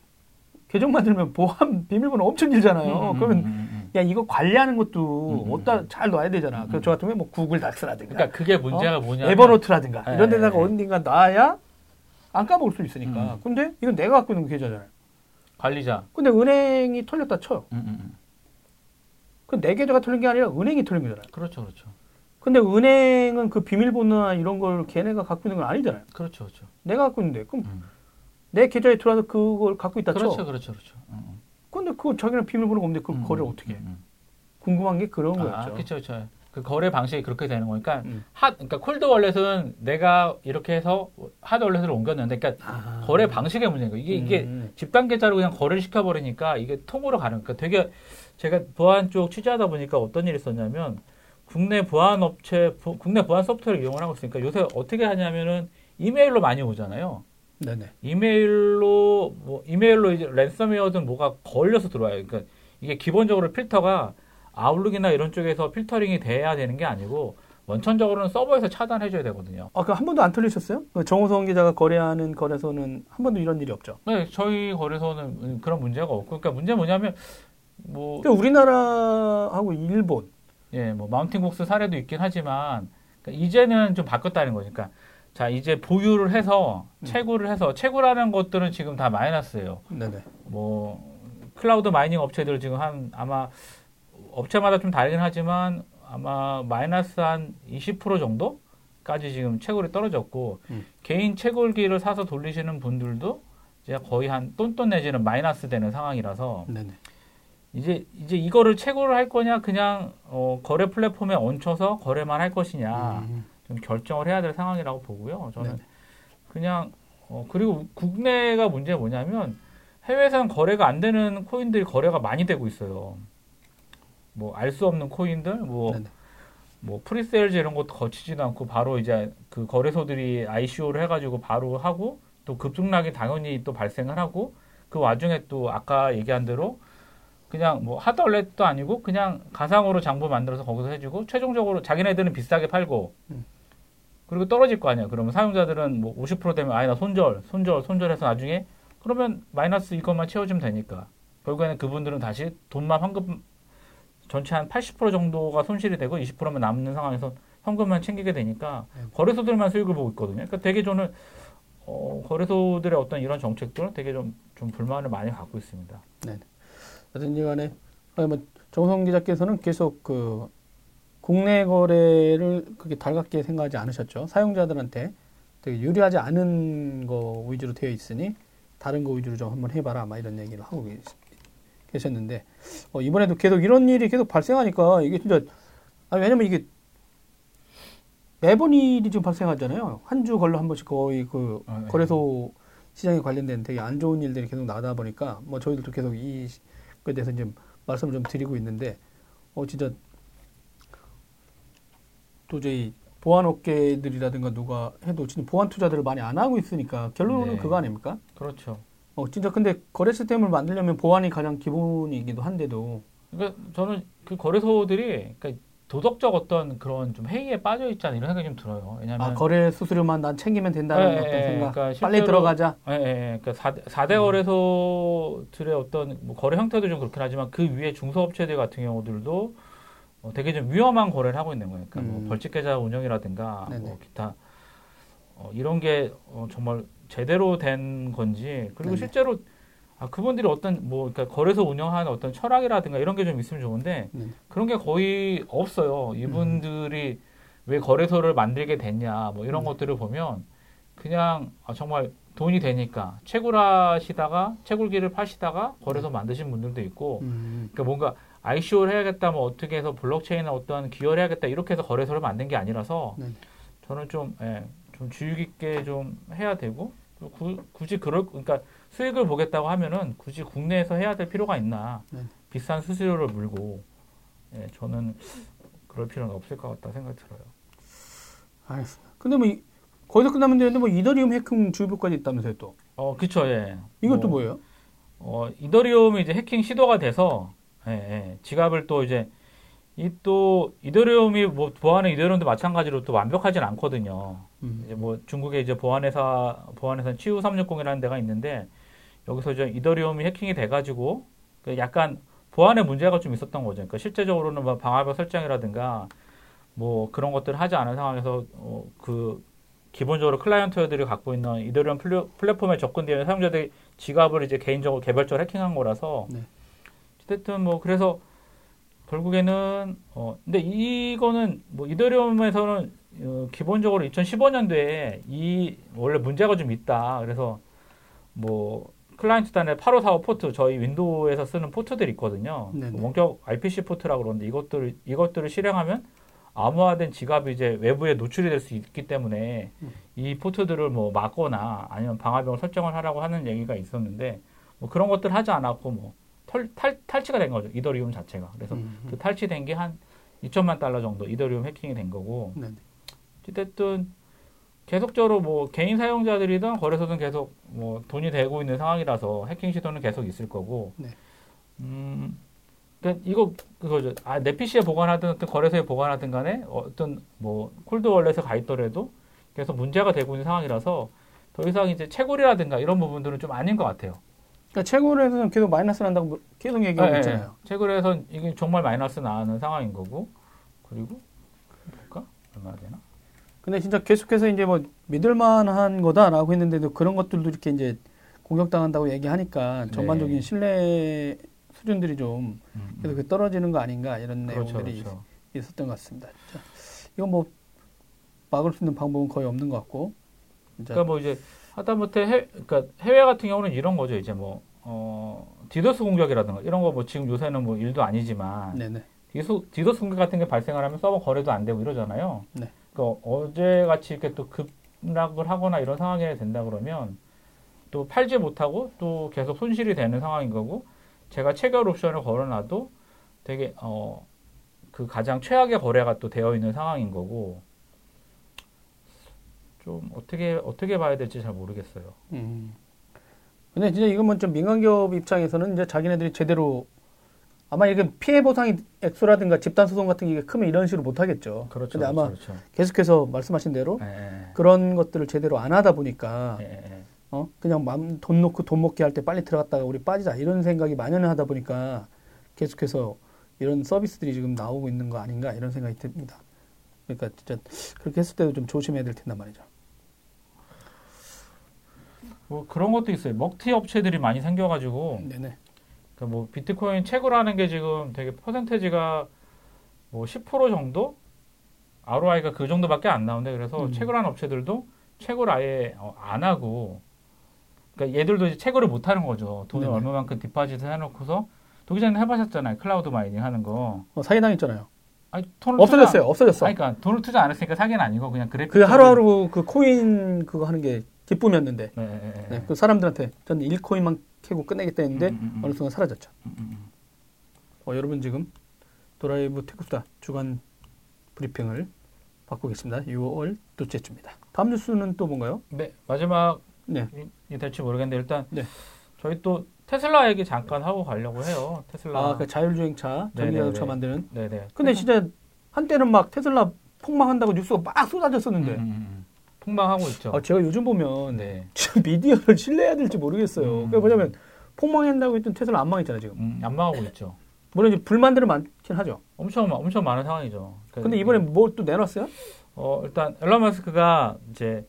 계정 만들면 보안 비밀번호 엄청 길잖아요. 음, 음, 그러면 음, 음, 음. 야 이거 관리하는 것도 음, 어디다 잘 놔야 되잖아. 음, 그래서 저 같으면 뭐 구글 닥스라든가 그러니까 그게 문제가 뭐냐면 에버노트라든가 네, 이런 데다가 네. 어딘가 놔야 안 까먹을 수 있으니까. 음. 근데 이건 내가 갖고 있는 계좌잖아요. 관리자. 근데 은행이 털렸다 쳐요. 음, 음, 음. 그내 계좌가 털린 게 아니라 은행이 털린 거잖아요. 그렇죠, 그렇죠, 근데 은행은 그 비밀번호나 이런 걸 걔네가 갖고 있는 건 아니잖아요. 그렇죠, 그렇죠. 내가 갖고 있는데 그럼 음. 내 계좌에 들어와서 그걸 갖고 있다 그렇죠, 쳐. 그렇죠, 그렇죠. 음, 음. 근데 그거 자기는 비밀번호가 없는데 그 음, 거래를 음, 어떻게 해? 음, 음. 궁금한 게 그런 아, 거였죠. 그렇죠, 그렇죠. 그 거래 방식이 그렇게 되는 거니까 음. hot, 그러니까 cold wallet은 내가 이렇게 해서 hot wallet으로 옮겼는데, 그러니까 아. 거래 방식의 문제인 거예요. 이게 이게 음. 집단 계좌로 그냥 거래를 시켜 버리니까 이게 통으로 가는 거니까 되게 제가 보안 쪽 취재하다 보니까 어떤 일이 있었냐면 국내 보안 업체, 부- 국내 보안 소프트웨어를 이용을 하고 있으니까 요새 어떻게 하냐면은 이메일로 많이 오잖아요. 네네. 이메일로 뭐 이메일로 이제 랜섬웨어든 뭐가 걸려서 들어와요. 그러니까 이게 기본적으로 필터가 아웃룩이나 이런 쪽에서 필터링이 돼야 되는 게 아니고 원천적으로는 서버에서 차단해줘야 되거든요. 아, 그 한 번도 안 털리셨어요? 그 정호성 기자가 거래하는 거래소는 한 번도 이런 일이 없죠. 네, 저희 거래소는 그런 문제가 없고, 그러니까 문제 뭐냐면 뭐 근데 우리나라하고 일본, 예, 뭐 마운팅복스 사례도 있긴 하지만 그러니까 이제는 좀 바뀌었다는 거죠. 그러니까 자 이제 보유를 해서 음. 채굴을 해서 채굴하는 것들은 지금 다 마이너스예요. 네네. 뭐 cloud mining 업체들 지금 한 아마 업체마다 좀 다르긴 하지만 아마 마이너스 한 20% 정도까지 지금 채굴이 떨어졌고 음. 개인 채굴기를 사서 돌리시는 분들도 이제 거의 한 똔똔 내지는 마이너스 되는 상황이라서 네네. 이제 이제 이거를 채굴을 할 거냐 그냥 어, 거래 플랫폼에 얹혀서 거래만 할 것이냐 음. 좀 결정을 해야 될 상황이라고 보고요. 저는 네네. 그냥 어, 그리고 국내가 문제 뭐냐면 해외에서는 거래가 안 되는 코인들이 거래가 많이 되고 있어요. 뭐 알 수 없는 코인들, 뭐, 네네. 뭐 pre-sales 이런 것도 거치지도 않고 바로 이제 그 거래소들이 ICO를 해가지고 바로 하고 또 급등락이 당연히 또 발생을 하고 그 와중에 또 아까 얘기한 대로 그냥 뭐 hot wallet도 아니고 그냥 가상으로 장부 만들어서 거기서 해주고 최종적으로 자기네들은 비싸게 팔고 음. 그리고 떨어질 거 아니야. 그러면 사용자들은 뭐 50% 되면 아니 나 손절, 손절, 손절해서 나중에 그러면 마이너스 이것만 채워주면 되니까 결국에는 그분들은 다시 돈만 환급 전체 한 80% 정도가 손실이 되고 20%만 남는 상황에서 현금만 챙기게 되니까 네. 거래소들만 수익을 보고 있거든요. 그러니까 되게 저는 어, 거래소들의 어떤 이런 정책들은 되게 좀, 좀 불만을 많이 갖고 있습니다. 어든지 간에 뭐 정성 기자께서는 계속 그 국내 거래를 그렇게 달갑게 생각하지 않으셨죠. 사용자들한테 되게 유리하지 않은 거 위주로 되어 있으니 다른 거 위주로 좀 한번 해봐라. 막 이런 얘기를 하고 계셨는데 어, 이번에도 계속 이런 일이 계속 발생하니까 이게 진짜 아니 왜냐면 이게 매번 일이 지금 발생하잖아요. 한 주 걸러 한 번씩 거의 그 아, 네. 거래소 시장에 관련된 되게 안 좋은 일들이 계속 나다 보니까 뭐 저희들도 계속 이 그에 대해서 좀 말씀을 좀 드리고 있는데 어 진짜 도저히 보안 업계들이라든가 누가 해도 진짜 보안 투자들을 많이 안 하고 있으니까 결론은 네. 그거 아닙니까? 그렇죠. 어 진짜 근데 거래 시스템을 만들려면 보안이 가장 기본이기도 한데도 그러니까 저는 그 거래소들이 그러니까 도덕적 어떤 그런 좀 회의에 빠져 있지 않나 이런 생각이 좀 들어요. 왜냐하면 아 거래 수수료만 난 챙기면 된다는 예, 어떤 예, 생각 그러니까 빨리 실제로- 들어가자 예, 예, 예. 그러니까 4대, 4대 음. 거래소들의 어떤 뭐 거래 형태도 좀 그렇긴 하지만 그 위에 중소업체들 같은 경우들도 어, 되게 좀 위험한 거래를 하고 있는 거예요. 그러니까 음. 뭐 벌칙 계좌 운영이라든가 네네. 뭐 기타 어, 이런 게 어, 정말 제대로 된 건지 그리고 네네. 실제로 아, 그분들이 어떤 뭐 그러니까 거래소 운영하는 어떤 철학이라든가 이런 게 좀 있으면 좋은데 네. 그런 게 거의 없어요. 이분들이 왜 거래소를 만들게 됐냐 뭐 이런 음. 것들을 보면 그냥 아, 정말 돈이 되니까 채굴하시다가 채굴기를 파시다가 거래소 만드신 분들도 있고 음, 그러니까 뭔가 ICO를 해야겠다 뭐 어떻게 해서 블록체인에 어떤 기여를 해야겠다 이렇게 해서 거래소를 만든 게 아니라서 네. 저는 좀, 예, 좀 주의 깊게 좀 해야 되고 구, 굳이 그럴 그러니까 수익을 보겠다고 하면은 굳이 국내에서 해야 될 필요가 있나 네. 비싼 수수료를 물고 예, 저는 그럴 필요는 없을 것 같다 생각이 들어요. 알겠습니다. 근데 뭐 이- 거기서 끝나면 되는데 뭐 이더리움 해킹 주의보까지 있다면서요 또 어, 그쵸, 예. 이것도 뭐, 뭐예요? 어, 이더리움이 이제 해킹 시도가 돼서 예, 예, 지갑을 또 이제 이 또 이더리움이 뭐 보안은 이더리움도 마찬가지로 또 완벽하진 않거든요. 음, 이제 뭐 중국에 이제 보안회사 보안회사 치우 360이라는 데가 있는데 여기서 이제 이더리움이 해킹이 돼가지고 그 약간 보안에 문제가 좀 있었던 거죠. 그러니까 실제적으로는 뭐 방화벽 설정이라든가 뭐 그런 것들을 하지 않은 상황에서 어, 그 기본적으로 클라이언트들이 갖고 있는 이더리움 플랫폼에 접근되는 사용자들이 지갑을 이제 개인적으로 개별적으로 해킹한 거라서 네. 어쨌든 뭐 그래서 결국에는 어 근데 이거는 뭐 이더리움에서는 어, 기본적으로 2015년도에 이 원래 문제가 좀 있다. 그래서 뭐 클라이언트 단의 8545 포트 저희 윈도우에서 쓰는 포트들이 있거든요. 네네. 원격 RPC 포트라고 그러는데 이것들 이것들을 실행하면 암호화된 지갑이 이제 외부에 노출이 될 수 있기 때문에 음. 이 포트들을 뭐 막거나 아니면 방화벽을 설정을 하라고 하는 얘기가 있었는데 뭐 그런 것들 하지 않았고 뭐 털, 탈, 탈취가 된 거죠 이더리움 자체가 그래서 음, 그 탈취된 게 한 2천만 달러 정도 이더리움 해킹이 된 거고 네. 어쨌든 계속적으로 뭐 개인 사용자들이든 거래소든 계속 뭐 돈이 되고 있는 상황이라서 해킹 시도는 계속 있을 거고. 네. 음, 그러니까 이거 그거죠. 아, 내 PC에 보관하든 어떤 거래소에 보관하든 간에 어떤 뭐 콜드 월렛에 가 있더라도 계속 문제가 되고 있는 상황이라서 더 이상 이제 채굴이라든가 이런 부분들은 좀 아닌 것 같아요. 그러니까 채굴에서는 계속 마이너스 난다고 뭐 계속 얘기하고 네, 있잖아요. 채굴에선 이게 정말 마이너스 나는 상황인 거고. 그리고 볼까? 얼마나 되나? 근데 진짜 계속해서 이제 뭐 믿을만한 거다라고 했는데도 그런 것들도 이렇게 이제 공격당한다고 얘기하니까 네. 전반적인 신뢰 수준들이 좀 음, 음. 계속 떨어지는 거 아닌가 이런 그렇죠, 내용들이 그렇죠. 있었던 것 같습니다. 이건 뭐 막을 수 있는 방법은 거의 없는 것 같고. 그러니까 뭐 이제 하다못해 해, 그러니까 해외 같은 경우는 이런 거죠. 이제 뭐 어, 디도스 공격이라든가 이런 거 뭐 지금 요새는 뭐 일도 아니지만 네네. 디도스, 디도스 공격 같은 게 발생을 하면 서버 거래도 안 되고 이러잖아요. 네. 그러니까 어제 같이 이렇게 또 급락을 하거나 이런 상황이 된다 그러면 또 팔지 못하고 또 계속 손실이 되는 상황인 거고 제가 체결 옵션을 걸어놔도 되게 어 그 가장 최악의 거래가 또 되어 있는 상황인 거고 좀 어떻게 어떻게 봐야 될지 잘 모르겠어요. 음. 근데 진짜 이건 뭐좀 민간 기업 입장에서는 이제 자기네들이 제대로 아마 이게 피해 보상이 액수라든가 집단 소송 같은 게 크면 이런 식으로 못 하겠죠. 그렇죠. 근데 아마 그렇죠. 계속해서 말씀하신 대로 예, 예, 그런 것들을 제대로 안 하다 보니까 예, 예. 어 그냥 맘 돈 놓고 돈 먹게 할 때 빨리 들어갔다가 우리 빠지자 이런 생각이 만연을 하다 보니까 계속해서 이런 서비스들이 지금 나오고 있는 거 아닌가 이런 생각이 듭니다. 그러니까 진짜 그렇게 했을 때도 좀 조심해야 될 텐단 말이죠. 뭐 그런 것도 있어요. 먹튀 업체들이 많이 생겨가지고 네네. 그뭐 비트코인 채굴 하는 게 지금 되게 퍼센테지가 뭐 10% 정도 ROI가 그 정도밖에 안 나오는데 그래서 음. 채굴하는 업체들도 채굴 아예 어, 안 하고 그러니까 얘들도 이제 채굴을 못 하는 거죠. 돈을 네네. 얼마만큼 deposit을 해놓고서 도기자님 해보셨잖아요. cloud mining 하는 거. 어, 사기 당했잖아요. 아니 돈을 없어졌어요. 투자, 없어졌어. 아니, 그러니까 돈을 투자 안 했으니까 사기는 아니고 그냥 그래픽. 그 하루하루 그 코인 그거 하는 게 기쁨이었는데 네, 네, 네. 네, 그 사람들한테 저는 1코인만 캐고 끝내겠다 했는데 음, 음, 음. 어느 순간 사라졌죠. 음, 음, 음. 어, 여러분 지금 드라이브 테크수다 주간 브리핑을 받고 계십니다. 6월 둘째 주입니다. 다음 뉴스는 또 뭔가요? 네 마지막 네. 이 될지 모르겠는데 일단 네. 저희 또 테슬라 얘기 잠깐 하고 가려고 해요. 테슬라. 아, 그 자율주행차. 전기자동차 만드는. 네네. 근데 진짜 한때는 막 테슬라 폭망한다고 뉴스가 막 쏟아졌었는데, 음. 폭망하고 있죠. 아, 제가 요즘 보면 네. 미디어를 신뢰해야 될지 모르겠어요. 음. 그러니까 뭐냐면 폭망한다고 했던 테슬라 안 망했잖아요 지금. 음, 안 망하고 있죠. 물론 이제 불만들은 많긴 하죠. 엄청 엄청 많은 상황이죠. 그러니까 근데 이번에 뭐또 내놨어요? 어 일단 일론 머스크가 이제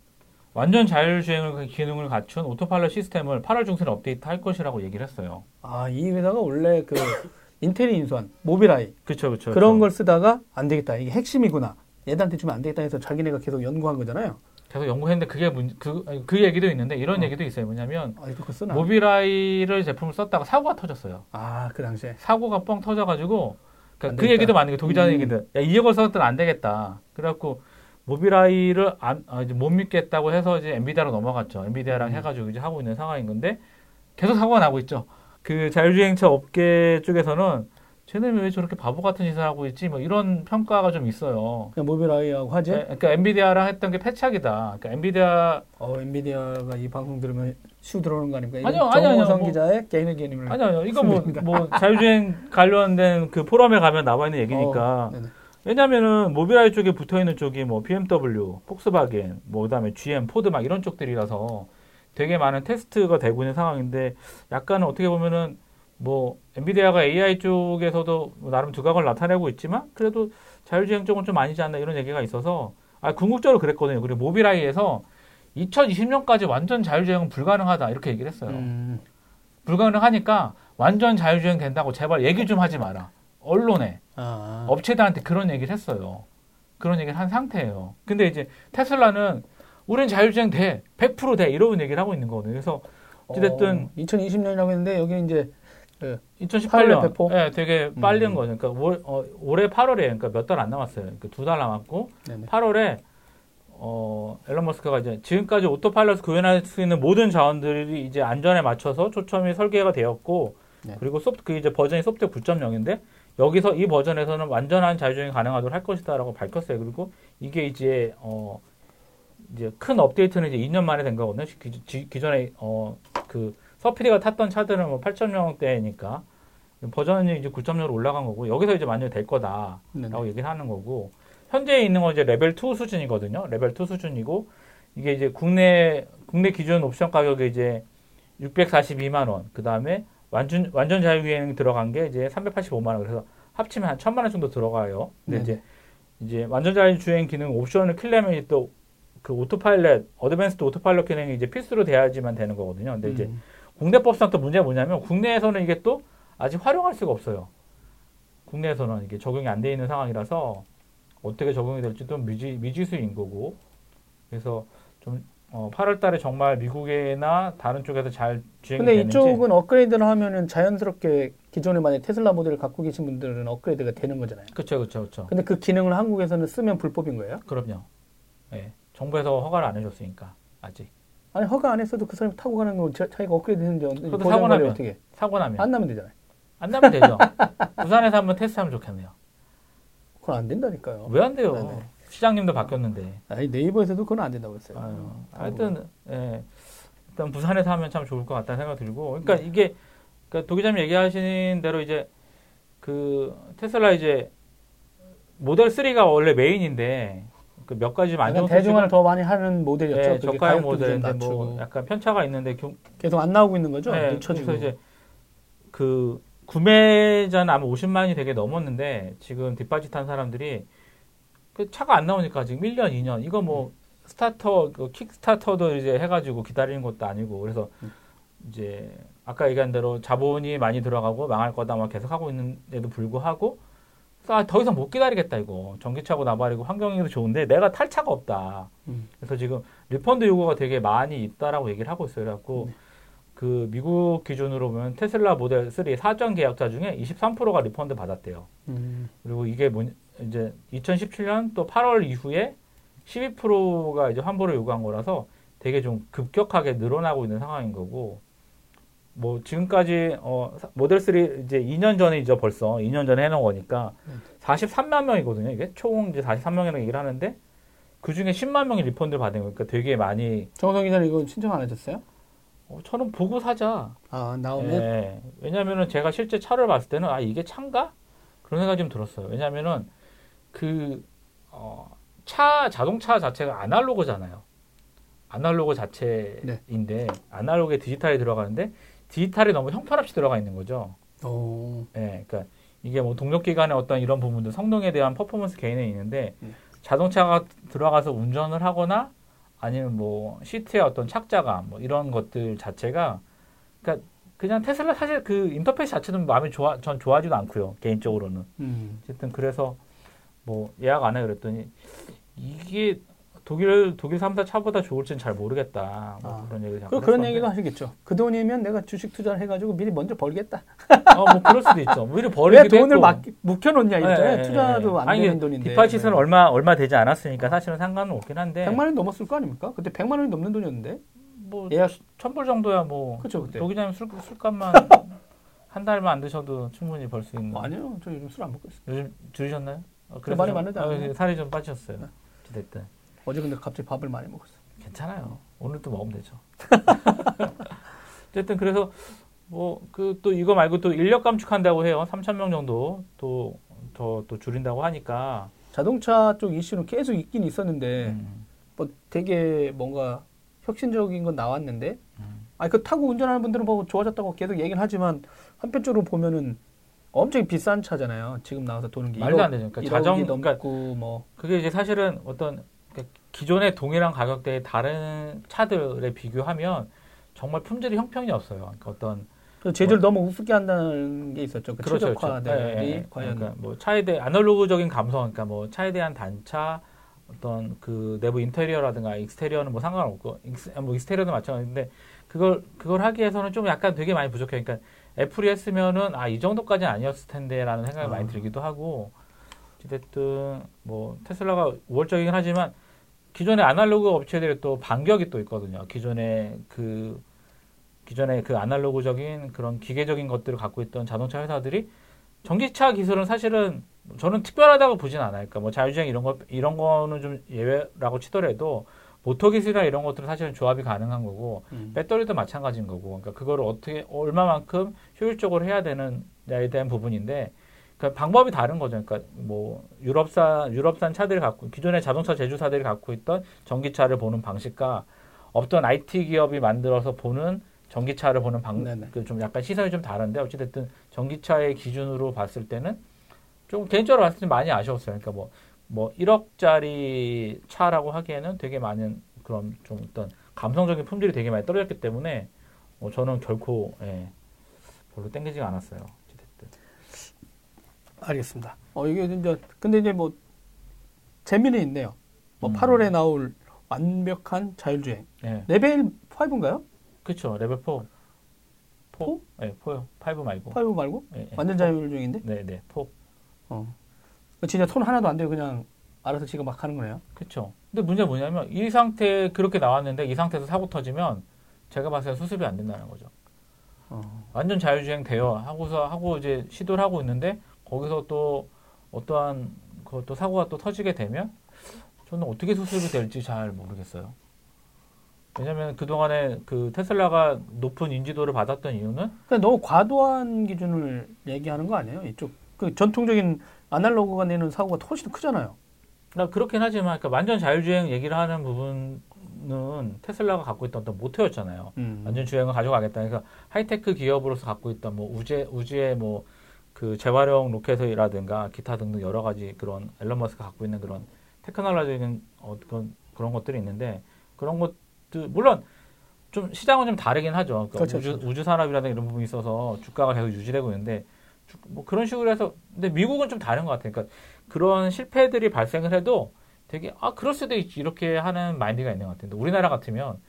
완전 자율주행을 그 기능을 갖춘 오토파일럿 시스템을 8월 중순에 업데이트할 것이라고 얘기를 했어요. 아, 이 회사가 원래 그 인텔이 인수한 모빌아이 그렇죠, 그렇죠. 그런 걸 쓰다가 안 되겠다. 이게 핵심이구나. 얘들한테 주면 안 되겠다 해서 자기네가 계속 연구한 거잖아요. 계속 연구했는데 그게 문, 그, 그 얘기도 있는데 이런 어. 얘기도 있어요. 뭐냐면 아? 모빌아이를 제품을 썼다가 사고가 터졌어요. 아, 그 당시에. 사고가 뻥 터져 가지고 안 그러니까 그. 얘기도 많은 게 도기자 음. 얘기들. 야, 이걸 썼더니 안 되겠다. 그래 갖고 모빌아이를 안, 아, 이제 못 믿겠다고 해서 이제 엔비디아로 넘어갔죠. 엔비디아랑 음. 해 가지고 이제 하고 있는 상황인 건데 계속 사고가 나고 있죠. 그 자율주행차 업계 쪽에서는 쟤네는 왜 저렇게 바보 같은 짓을 하고 있지? 뭐 이런 평가가 좀 있어요. 그냥 모빌아이하고 화재. 네, 그러니까 엔비디아랑 했던 게 패착이다. 그러니까 엔비디아 어, 엔비디아가 이 방송 들으면 sue 들어오는 거 아닙니까? 아니요, 아니요, 아니요. 정호성 뭐- 기자의 개인의 개념을. 아니요, 아니요. 이거 뭐. 뭐 자율주행 관련된 그 포럼에 가면 나와 있는 얘기니까. 어. 왜냐면은 모빌아이 쪽에 붙어 있는 쪽이 뭐 BMW, 폭스바겐, 뭐 그다음에 GM, 포드 막 이런 쪽들이라서 되게 많은 테스트가 되고 있는 상황인데 약간은 어떻게 보면은 뭐 엔비디아가 AI 쪽에서도 뭐 나름 두각을 나타내고 있지만 그래도 자율주행 쪽은 좀 아니지 않나 이런 얘기가 있어서 아 궁극적으로 그랬거든요. 그리고 모빌아이에서 2020년까지 완전 자율주행은 불가능하다 이렇게 얘기를 했어요. 음. 불가능하니까 완전 자율주행 된다고 제발 얘기 좀 하지 마라. 언론에 아. 업체들한테 그런 얘기를 했어요. 그런 얘기를 한 상태예요. 근데 이제 테슬라는 우린 자율주행 돼. 100% 돼. 이런 얘기를 하고 있는 거거든요. 그래서 어쨌든 어, 2020년이라고 했는데 여기 이제 2018년 8월에 배포? 예, 되게 빨리 한 음. 거죠. 그러니까 올, 어, 올해 8월에 그러니까 몇 달 안 남았어요. 그러니까 두 달 남았고 네네. 8월에 어, 앨런 머스크가 이제 지금까지 오토파일럿을 구현할 수 있는 모든 자원들이 이제 안전에 맞춰서 초점이 설계가 되었고 네. 그리고 소프트 그 이제 버전이 소프트웨어 9.0인데 여기서 이 버전에서는 완전한 자율주행이 가능하도록 할 것이다라고 밝혔어요. 그리고 이게 이제 어 이제 큰 업데이트는 이제 2년 만에 된 거거든요. 기, 기, 기존에 어 그 서PD가 탔던 차들은 뭐 8.0대니까 버전이 이제 9.0으로 올라간 거고 여기서 이제 완전히 될 거다라고 네네. 얘기를 하는 거고 현재 있는 건 이제 레벨 2 수준이거든요. 레벨 2 수준이고 이게 이제 국내 국내 기준 옵션 가격이 이제 642만 원. 그다음에 완전 완전 자율주행 들어간 게 이제 385만 원. 그래서 합치면 한 1000만 원 정도 들어가요. 근데 네네. 이제 이제 완전 자율주행 기능 옵션을 킬려면 또 그 오토파일럿 advanced 오토파일럿 기능이 이제 필수로 돼야지만 되는 거거든요. 근데 이제 음. 국내법상 또 문제가 뭐냐면 국내에서는 이게 또 아직 활용할 수가 없어요. 국내에서는 이게 적용이 안 돼 있는 상황이라서 어떻게 적용이 될지 또 미지, 미지수인 거고 그래서 좀 어, 8월 달에 정말 미국이나 다른 쪽에서 잘 주행이 근데 되는지 이쪽은 업그레이드를 하면은 자연스럽게 기존에 만약 테슬라 모델을 갖고 계신 분들은 업그레이드가 되는 거잖아요. 그렇죠 그렇죠 그렇죠 근데 그 기능을 한국에서는 쓰면 불법인 거예요? 그럼요 예 정부에서 허가를 안 해줬으니까 아직 아니 허가 안 했어도 그 사람이 타고 가는 거 자- 자기가 업그레이드 했는데 그래도 사고 나면. 어떻게. 해? 사고 나면. 안 나면 되잖아요. 안 나면 되죠. 부산에서 한번 테스트하면 좋겠네요. 그건 안 된다니까요. 왜 안 돼요? 네네. 시장님도 바뀌었는데. 아니 네이버에서도 그건 안 된다고 했어요. 아유, 음, 하여튼 예, 일단 부산에서 하면 참 좋을 것 같다는 생각 들고. 그러니까 이게 그러니까 도기자님 얘기하신 대로 이제 그 테슬라 이제 모델 3가 원래 메인인데 그 몇 가지 좀 약간 안정 대중화를 더 많이 하는 모델이었죠. 예, 그게 저가형 모델인데. 뭐 약간 편차가 있는데 교, 계속 안 나오고 있는 거죠? 네, 늦춰지고. 그래서 이제 그 구매자는 아마 50만이 되게 넘었는데 지금 deposit한 사람들이 그 차가 안 나오니까 지금 1년, 2년 이거 뭐 스타터, 그 킥스타터도 이제 해가지고 기다리는 것도 아니고 그래서 음. 이제 아까 얘기한 대로 자본이 많이 들어가고 망할 거다 막 계속 하고 있는데도 불구하고 아, 더 이상 못 기다리겠다 이거 전기차고 나발이고 환경에도 좋은데 내가 탈 차가 없다. 음. 그래서 지금 refund 요구가 되게 많이 있다라고 얘기를 하고 있어요. 그래갖고 네. 그 미국 기준으로 보면 테슬라 모델 3 사전 계약자 중에 23%가 refund 받았대요. 음, 그리고 이게 뭐 이제 2017년 또 8월 이후에 12%가 이제 환불을 요구한 거라서 되게 좀 급격하게 늘어나고 있는 상황인 거고 뭐 지금까지 어 사- 모델 3 이제 2년 전에 이제 벌써 2년 전에 해놓은 거니까 네. 43만 명이거든요. 이게 총 이제 43명이라고 얘기를 하는데 그 중에 10만 명이 refund를 받은 거니까 되게 많이 정성 기자님 이거 신청 안 하셨어요? 어, 저는 보고 사자. 아 나오면 예. 왜냐면은 제가 실제 차를 봤을 때는 아 이게 차인가 그런 생각이 좀 들었어요. 왜냐면은 그 어, 차 자동차 자체가 아날로그잖아요. 아날로그 자체인데 아날로그에 디지털이 들어가는데 디지털이 너무 형편없이 들어가 있는 거죠. 오, 예, 그러니까 이게 뭐 동력 기관의 어떤 이런 부분들 성능에 대한 퍼포먼스 개인에 있는데 음. 자동차가 들어가서 운전을 하거나 아니면 뭐 시트의 어떤 착자감 뭐 이런 것들 자체가 그러니까 그냥 테슬라 사실 그 인터페이스 자체는 마음에 좋아 전 좋아하지도 않고요 개인적으로는 음. 어쨌든 그래서 뭐 예약 안 해 그랬더니 이게 독일 독일 3사 차보다 좋을지는 잘 모르겠다 뭐 아. 그런 얘기를 그 그런 했었는데. 얘기도 하시겠죠. 그 돈이면 내가 주식 투자를 해가지고 미리 먼저 벌겠다. 어, 뭐 그럴 수도 있죠. 오히려 왜 버리기도 돈을. 막 묵혀놓냐 이제 예, 예, 투자도 예. 안 아니, 되는 돈인데. 디파짓은 네. 얼마 얼마 되지 않았으니까 사실은 상관은 없긴 한데 100만 원 넘었을 거 아닙니까? 그때 100만 원이 넘는 돈이었는데. 뭐 예약 천불 정도야 뭐 그쵸 그때. 도기자님 술 술값만 한 달만 안 드셔도 충분히 벌 수 있는. 어, 아니요, 저 요즘 술 안 먹고 있어요. 요즘 줄이셨나요? 어, 그 많이 많지 어, 않아요? 살이 좀 빠지셨어요. 네. 어쨌든 어제 근데 갑자기 밥을 많이 먹었어요. 괜찮아요. 오늘 또 먹으면 되죠. 어쨌든 그래서 뭐 그 또 이거 말고 또 인력 감축한다고 해요. 3천 명 정도 또 더또 줄인다고 하니까. 자동차 쪽 이슈는 계속 있긴 있었는데 음, 뭐 되게 뭔가 혁신적인 건 나왔는데 음. 아니 그 타고 운전하는 분들은 뭐 좋아졌다고 계속 얘기는 하지만 한편적으로 보면은 엄청 비싼 차잖아요. 지금 나와서 도는 게 말도 안 되죠. 그러니까 자전 넘고 그러니까 뭐 그게 이제 사실은 어떤 그러니까 기존의 동일한 가격대의 다른 차들에 비교하면 정말 품질이 형편이 없어요. 그러니까 어떤 그 제조를 너무 우습게 한다는 게 있었죠. 그 그렇죠, 최적화들이 그렇죠. 예, 예. 과연 그러니까 뭐 차에 대해 아날로그적인 감성, 그러니까 뭐 차에 대한 단차, 어떤 그 내부 인테리어라든가 exterior는 뭐 상관없고, ex, 뭐 exterior도 마찬가지인데 그걸 그걸 하기 위해서는 좀 약간 되게 많이 부족해요. 그러니까 애플이 했으면은 아 이 정도까지는 아니었을 텐데라는 생각이 어. 많이 들기도 하고, 어쨌든 뭐 테슬라가 우월적이긴 하지만 기존의 아날로그 업체들이 또 반격이 또 있거든요. 기존의 그 기존의 그 아날로그적인 그런 기계적인 것들을 갖고 있던 자동차 회사들이 전기차 기술은 사실은 저는 특별하다고 보진 않아요. 그러니까 뭐 자율주행 이런 거 이런 거는 좀 예외라고 치더라도 모터 기술이나 이런 것들은 사실은 조합이 가능한 거고 음. 배터리도 마찬가지인 거고 그러니까 그거를 어떻게 얼마만큼 효율적으로 해야 되느냐에 대한 부분인데 그러니까 방법이 다른 거죠. 그러니까 뭐 유럽산 유럽산 차들이 갖고 기존의 자동차 제조사들이 갖고 있던 전기차를 보는 방식과 어떤 IT 기업이 만들어서 보는 전기차를 보는 네네. 방, 그좀 약간 시선이 좀 다른데 어찌됐든 전기차의 기준으로 봤을 때는 좀 개인적으로 봤을 때 많이 아쉬웠어요. 그러니까 뭐, 뭐 1억짜리 차라고 하기에는 되게 많은 그런 좀 어떤 감성적인 품질이 되게 많이 떨어졌기 때문에 어, 저는 결코 예, 별로 땡기지가 않았어요. 알겠습니다. 어 이게 이제 근데 이제 뭐 재미는 있네요. 뭐 음. 8월에 나올 완벽한 자율주행 예, 레벨 5인가요? 그렇죠. 레벨 4. 4? four? 예, 4요. 5 말고. 5 말고 예, 예. 완전 자율주행인데 네, 네. 4. 어 진짜 손 하나도 안 대고 그냥 알아서 지가 막 하는 거네요. 그렇죠. 근데 문제가 뭐냐면 이 상태 그렇게 나왔는데 이 상태에서 사고 터지면 제가 봤을 때 수습이 안 된다는 거죠. 어. 완전 자율주행 돼요. 하고서 하고 이제 시도를 하고 있는데 거기서 또 어떠한 그것도 사고가 또 터지게 되면 저는 어떻게 수습이 될지 잘 모르겠어요. 왜냐면 그동안에 그 테슬라가 높은 인지도를 받았던 이유는 그러니까 너무 과도한 기준을 얘기하는 거 아니에요? 이쪽 그 전통적인 아날로그가 내는 사고가 훨씬 더 크잖아요. 나 그렇긴 하지만 그러니까 완전 자율주행 얘기를 하는 부분은 테슬라가 갖고 있던 어떤 모토였잖아요. 음. 완전 주행을 가져가겠다. 그러니까 하이테크 기업으로서 갖고 있던 뭐 우주 우주의 뭐 그 재활용 로켓이라든가 기타 등등 여러 가지 그런 앨런 머스크가 갖고 있는 그런 테크놀로지적인 어, 그런 그런 것들이 있는데 그런 것들 물론 좀 시장은 좀 다르긴 하죠. 그러니까 그렇죠, 우주 그렇죠. 우주 산업이라든가 이런 부분이 있어서 주가가 계속 유지되고 있는데 주- 뭐 그런 식으로 해서 근데 미국은 좀 다른 것 같아요. 그러니까 그런 실패들이 발생을 해도 되게 아 그럴 수도 있지 이렇게 하는 마인드가 있는 것 같은데 우리나라 같으면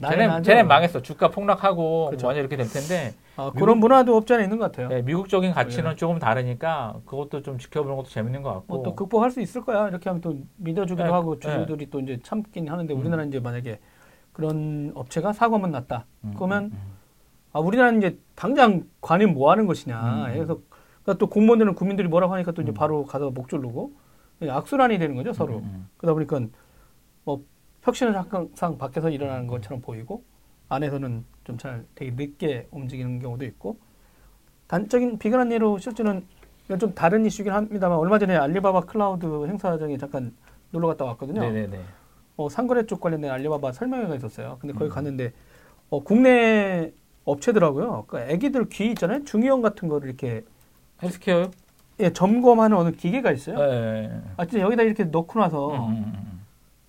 쟤네. 쟤네 망했어. 주가 폭락하고 그렇죠. 완전 이렇게 될 텐데 아, 그런 문화도 없지 않아 있는 것 같아요. 네, 미국적인 가치는 네. 조금 다르니까 그것도 좀 지켜보는 것도 재밌는 것 같고 뭐또 극복할 수 있을 거야. 이렇게 하면 또 믿어주기도 네, 하고 네. 주주들이 또 이제 참긴 하는데 음. 우리나라 는 이제 만약에 그런 업체가 사고만 났다. 음, 그러면 음, 음. 아 우리나라는 이제 당장 관이 뭐 하는 것이냐. 음. 그래서 그러니까 또 공무원들은 국민들이 뭐라고 하니까 또 이제 음. 바로 가서 목 조르고 악순환이 되는 거죠 서로. 음, 음. 그러다 보니까 뭐 혁신은 항상 밖에서 일어나는 것처럼 보이고 안에서는 좀 잘 되게 늦게 움직이는 경우도 있고 단적인 비근한 예로 실제는 이건 좀 다른 이슈긴 합니다만 얼마 전에 알리바바 클라우드 행사장에 잠깐 놀러 갔다 왔거든요. 네네네. 어, 상거래 쪽 관련된 알리바바 설명회가 있었어요. 근데 거기 음. 갔는데 어, 국내 업체더라고요. 그 애기들 귀 있잖아요. 중이염 같은 거를 이렇게 헬스케어요? 예, 점검하는 어느 기계가 있어요. 네. 네. 아, 진짜 여기다 이렇게 넣고 나서 음, 음, 음.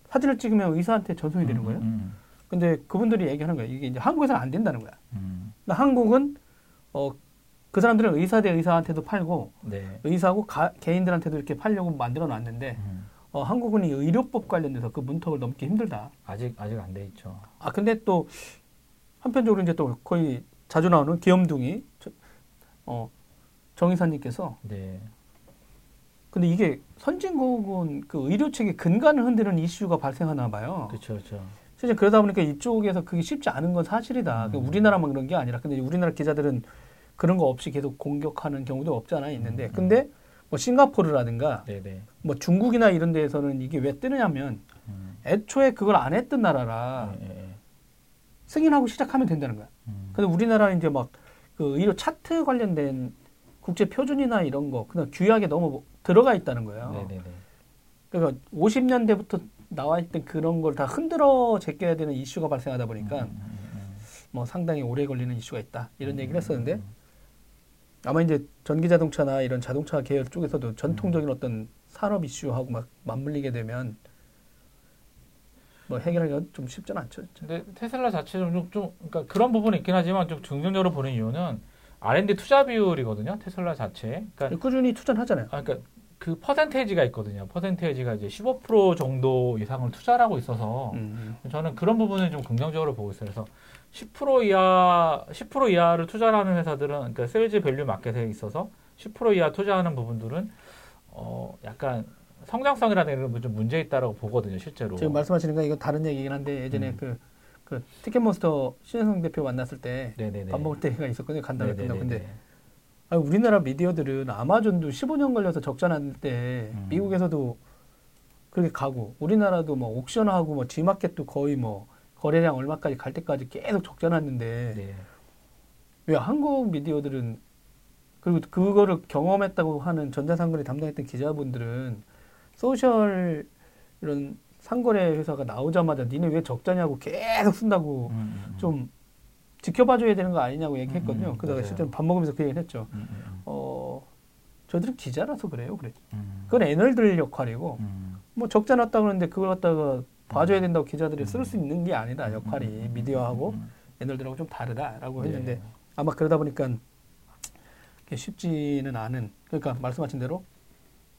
사진을 찍으면 의사한테 전송이 되는 음, 거예요. 음, 근데 그분들이 얘기하는 거예요. 이게 이제 한국에서는 안 된다는 거야. 음. 그러니까 한국은 어, 그 사람들은 의사 대 의사한테도 팔고 네. 의사하고 가- 개인들한테도 이렇게 팔려고 만들어 놨는데 음. 어, 한국은 이 의료법 관련돼서 그 문턱을 넘기 힘들다. 아직 아직 안 돼 있죠. 아 근데 또 한편적으로 이제 또 거의 자주 나오는 귀염둥이 저- 어, 정의사님께서 네. 근데 이게 선진국은 그 의료 체계 근간을 흔드는 이슈가 발생하나 봐요. 그렇죠, 그렇죠. 실제 그러다 보니까 이쪽에서 그게 쉽지 않은 건 사실이다. 그 음. 우리나라만 그런 게 아니라 근데 우리나라 기자들은 그런 거 없이 계속 공격하는 경우도 없지 않아 있는데 음, 음. 근데 뭐 싱가포르라든가 네네. 뭐 중국이나 이런 데에서는 이게 왜 뜨느냐면 음. 애초에 그걸 안 했던 나라라 예, 예, 예. 승인하고 시작하면 된다는 거야. 음. 근데 우리나라는 이제 막 그 의료 차트 관련된 국제 표준이나 이런 거 그냥 규약에 너무 들어가 있다는 거예요. 네네네. 그러니까 50년대부터 나와 있던 그런 걸 다 흔들어 제껴야 되는 이슈가 발생하다 보니까 음, 음, 음, 뭐 상당히 오래 걸리는 이슈가 있다 이런 음, 얘기를 했었는데 아마 이제 전기 자동차나 이런 자동차 계열 쪽에서도 전통적인 어떤 산업 이슈하고 막 맞물리게 되면 뭐 해결하기가 좀 쉽지는 않죠. 진짜. 근데 테슬라 자체는 좀, 좀 그러니까 그런 부분이 있긴 하지만 좀 긍정적으로 보는 이유는 R&D 투자 비율이거든요. 테슬라 자체. 그러니까 꾸준히 투자를 하잖아요. 아, 그러니까 그 percentage가 있거든요. percentage가 이제 15% 정도 이상을 투자를 하고 있어서 음. 저는 그런 부분을 좀 긍정적으로 보고 있어요. 그래서 10% 이하 10% 이하를 투자하는 회사들은 그러니까 sales value market에 있어서 10% 이하 투자하는 부분들은 어 약간 성장성이라는 이런 부분 좀 문제 있다라고 보거든요, 실제로. 지금 말씀하시는 거 이거 다른 얘기긴 한데 예전에 음. 그, 그 티켓몬스터 신혜성 대표 만났을 때 밥. 먹을 때가 있었거든요. 간담회 끝나고. 근데 아니, 우리나라 미디어들은 아마존도 15년 걸려서 적자 났때 음. 미국에서도 그렇게 가고 우리나라도 뭐 옥션하고 뭐 지마켓도 거의 뭐 거래량 얼마까지 갈 때까지 계속 적자 났는데 네. 왜 한국 미디어들은 그리고 그거를 경험했다고 하는 전자상거래 담당했던 기자분들은 소셜 이런 상거래 회사가 나오자마자 니네 왜 적자냐고 계속 쓴다고 음, 음, 좀 지켜봐줘야 되는 거 아니냐고 얘기했거든요. 음, 음, 그러다가 맞아요. 실제로 밥 먹으면서 그 얘기를 했죠. 음, 음, 어, 저희들은 기자라서 그래요. 그래. 음. 그건 애널들 역할이고, 음. 뭐 적자 났다 그러는데 그걸 갖다가 봐줘야 된다고 기자들이 쓸 수 있는 게 아니다. 역할이 음, 미디어하고 음, 애널들하고 좀 다르다라고 네. 했는데 아마 그러다 보니까 쉽지는 않은. 그러니까 말씀하신 대로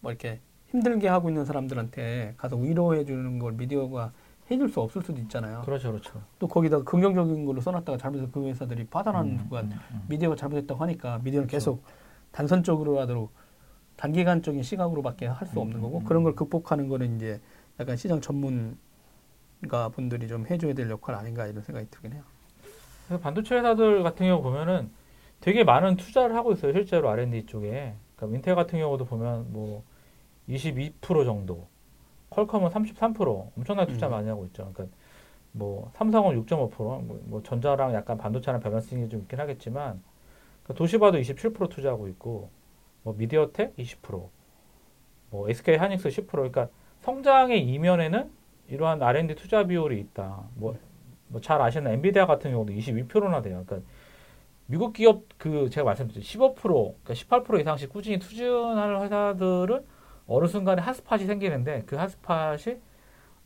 뭐 이렇게 힘들게 하고 있는 사람들한테 가서 위로해 주는 걸 미디어가 해줄 수 없을 수도 있잖아요. 그렇죠, 그렇죠. 또 거기다가 긍정적인 걸로 써놨다가 잘못해서 그 회사들이 파산하는 음, 순간 음, 음. 미디어가 잘못했다고 하니까 미디어는 그렇죠. 계속 단선적으로 하도록 단기간적인 시각으로밖에 할 수 없는 음, 거고 음, 그런 걸 음. 극복하는 거는 이제 약간 시장 전문가 분들이 좀 해줘야 될 역할 아닌가 이런 생각이 들긴 해요. 그래서 반도체 회사들 같은 경우 보면은 되게 많은 투자를 하고 있어요. 실제로 R&D 쪽에. 그러니까 인텔 같은 경우도 보면 뭐 22% 정도, 퀄컴은 33% 엄청나게 투자 음. 많이 하고 있죠. 그러니까 뭐 삼성은 6.5%, 뭐, 뭐 전자랑 약간 반도체랑 밸런싱이 좀 있긴 하겠지만 그러니까 도시바도 27% 투자하고 있고 뭐 미디어텍 20%, 뭐 SK 하이닉스 10% 그러니까 성장의 이면에는 이러한 R&D 투자 비율이 있다. 뭐 뭐 잘 아시는 엔비디아 같은 경우도 22%나 돼요. 그러니까 미국 기업 그 제가 말씀드렸죠. 15% 그러니까 18% 이상씩 꾸준히 투자하는 회사들은 어느 순간에 hotspot이 생기는데 그 핫스팟이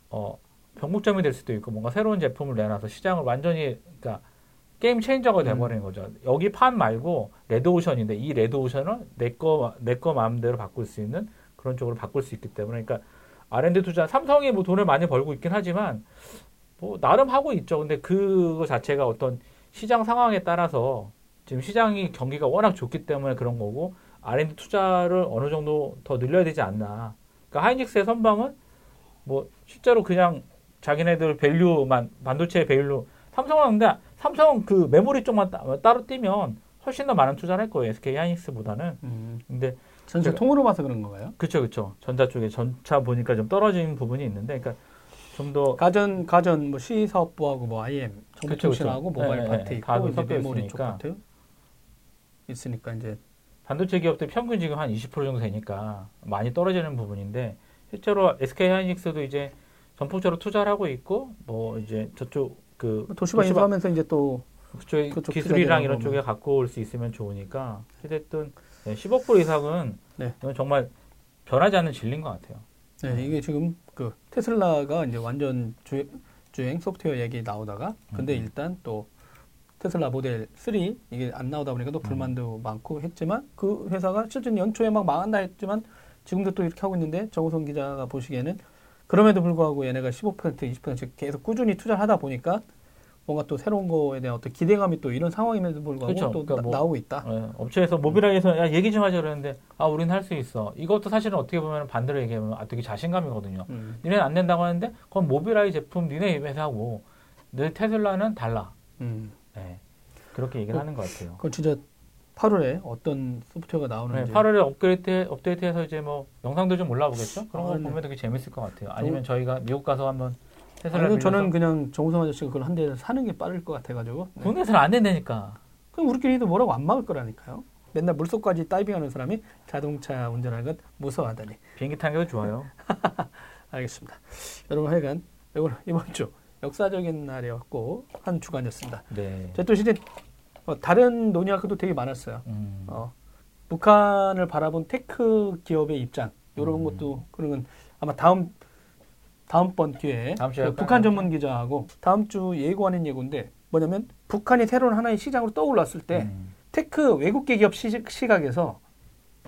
어 병목점이 될 수도 있고 뭔가 새로운 제품을 내놔서 시장을 완전히 그러니까 game changer가 돼버리는 거죠. 여기 판 말고 레드오션인데 이 레드오션을 내거 내 거 마음대로 바꿀 수 있는 그런 쪽으로 바꿀 수 있기 때문에 그러니까 R&D 투자 삼성이 뭐 돈을 많이 벌고 있긴 하지만 뭐 나름 하고 있죠. 근데 그거 자체가 어떤 시장 상황에 따라서 지금 시장이 경기가 워낙 좋기 때문에 그런 거고 R&D 투자를 어느 정도 더 늘려야 되지 않나. 그러니까 하이닉스의 선방은 뭐 실제로 그냥 자기네들 value만 반도체 value 삼성은 근데 삼성은 그 메모리 쪽만 따, 따로 뛰면 훨씬 더 많은 투자를 할 거예요. SK 하이닉스보다는. 음, 근데 전체 제가- 통으로 봐서 그런 건가요? 그쵸 그쵸 전자 쪽에 전차 보니까 좀 떨어진 부분이 있는데 그러니까 좀 더 가전 가전 뭐 C 사업부하고 뭐 IM 정보통신하고. 모바일 네, 파트 네, 있고 섞여 메모리 쪽. 파트 있으니까 이제 반도체 기업들 평균 지금 한 20% 정도 되니까 많이 떨어지는 부분인데 실제로 SK 하이닉스도 이제 전폭적으로 투자를 하고 있고 뭐 이제 저쪽 그 도시바 인수하면서 이제 또 그쪽에 그쪽 기술이랑 이런 거면. 쪽에 갖고 올 수 있으면 좋으니까 어쨌든 네, 15% 이상은 네. 정말 변하지 않는 진리인 것 같아요. 네, 이게 지금 그 테슬라가 이제 완전 주, 주행 소프트웨어 얘기 나오다가 근데 음. 일단 또 테슬라 모델 3 이게 안 나오다 보니까 또 불만도 많고 했지만 그 회사가 실제 연초에 막 망한다 했지만 지금도 또 이렇게 하고 있는데 정우성 기자가 보시기에는 그럼에도 불구하고 얘네가 15% 20%씩 계속 꾸준히 투자를 하다 보니까 뭔가 또 새로운 거에 대한 어떤 기대감이 또 이런 상황임에도 불구하고 그렇죠. 또 그러니까 나, 뭐- 나오고 있다. 예, 업체에서 모빌아이에서 야 얘기 좀 하자 그랬는데 아 우리는 할수 있어. 이것도 사실은 어떻게 보면 반대로 얘기하면 아, 되게 자신감이거든요. 음, 니네는 안 된다고 하는데 그건 모빌아이 제품 니네 회사고 내 테슬라는 달라. 음. 예, 그렇게 얘기를 그- 하는 것 같아요. 그건 진짜 8월에 어떤 소프트웨어가 네, 나오는지 8월에 업그레이트 업데이트해서 이제 뭐 영상도 좀 올라오겠죠. 그런 거 아, 네. 보면 되게 재밌을 것 같아요. 아니면 저희가 미국 가서 한번 테슬라 아니, 저는 그냥 정우성 아저씨가 그걸 한 대 사는 게 빠를 것 같아가지고. 네. 국내에서는 안 된다니까. 그럼 우리끼리도 뭐라고 안 막을 거라니까요. 맨날 물속까지 다이빙하는 사람이 자동차 운전하는 건 무서워하다니. 비행기 타는 게더 좋아요. 알겠습니다. 여러분 하여간 이번 주 역사적인 날이었고 한 주간이었습니다. 네. 제가 또 이제 어, 다른 논의할 것도 되게 많았어요. 음. 어, 북한을 바라본 tech 기업의 입장 이런 음. 것도 그런 건 아마 다음 다음 번 기회에 다음 그 북한 전문 기자하고 다음 주 예고 아닌 예고인데 뭐냐면 북한이 새로운 하나의 시장으로 떠올랐을 때 음. tech 외국계 기업 시, 시각에서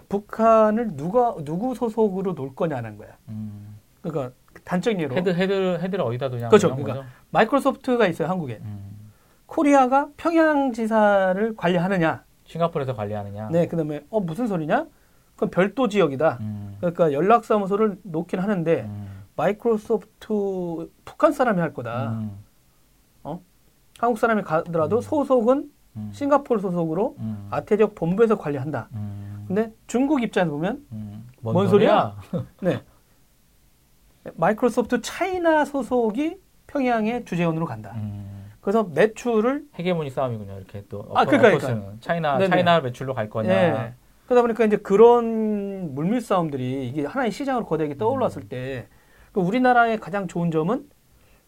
북한을 누가 누구 소속으로 놓을 거냐는 거야. 음. 그러니까 단적인 예로 head head head를 어디다 두냐 그렇죠. 그러니까 거죠? 마이크로소프트가 있어요 한국에. 음. 코리아가 평양 지사를 관리하느냐. 싱가포르에서 관리하느냐. 네, 그다음에 어 무슨 소리냐? 그건 별도 지역이다. 음. 그러니까 연락사무소를 놓긴 하는데 음. 마이크로소프트 북한 사람이 할 거다. 음. 한국 사람이 가더라도 음. 소속은 음. 싱가포르 소속으로 음. 아태적 본부에서 관리한다. 음. 근데 중국 입장에서 보면 음. 뭔 소리야? 네. 마이크로소프트 차이나 소속이 평양의 주재원으로 간다. 음. 그래서 매출을 헤게모니 싸움이군요. 이렇게 또 아, 그러니까, 차이나 네네. 차이나 매출로 갈 거냐. 예. 그러다 보니까 이제 그런 물밀 싸움들이 이게 하나의 시장으로 거대하게 떠올랐을 때, 그 우리나라의 가장 좋은 점은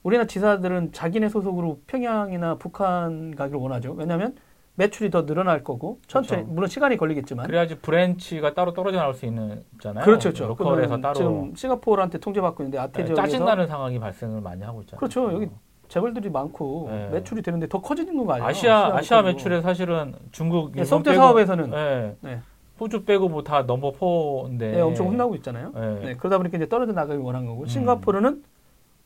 우리나라 지사들은 자기네 소속으로 평양이나 북한 가기를 원하죠. 왜냐하면 매출이 더 늘어날 거고 천천히 그렇죠. 물론 시간이 걸리겠지만 그래야지 branch가 따로 떨어져 나올 수 있는 있잖아요. 그렇죠, 그렇죠. local에서 따로 지금 싱가포르한테 통제받고 있는데 아태 네, 지역에서 짜증나는 상황이 발생을 많이 하고 있잖아요. 그렇죠. 여기 재벌들이 많고 네. 매출이 되는데 더 커지는 거 아니에요? 아시아 아시아. 매출에 사실은 중국 네, 소프트 사업에서는 네. 네. 호주 빼고 뭐 다 number 4인데 네, 엄청 혼나고 있잖아요. 네. 네, 그러다 보니까 이제 떨어져 나가기 원한 거고 음. 싱가포르는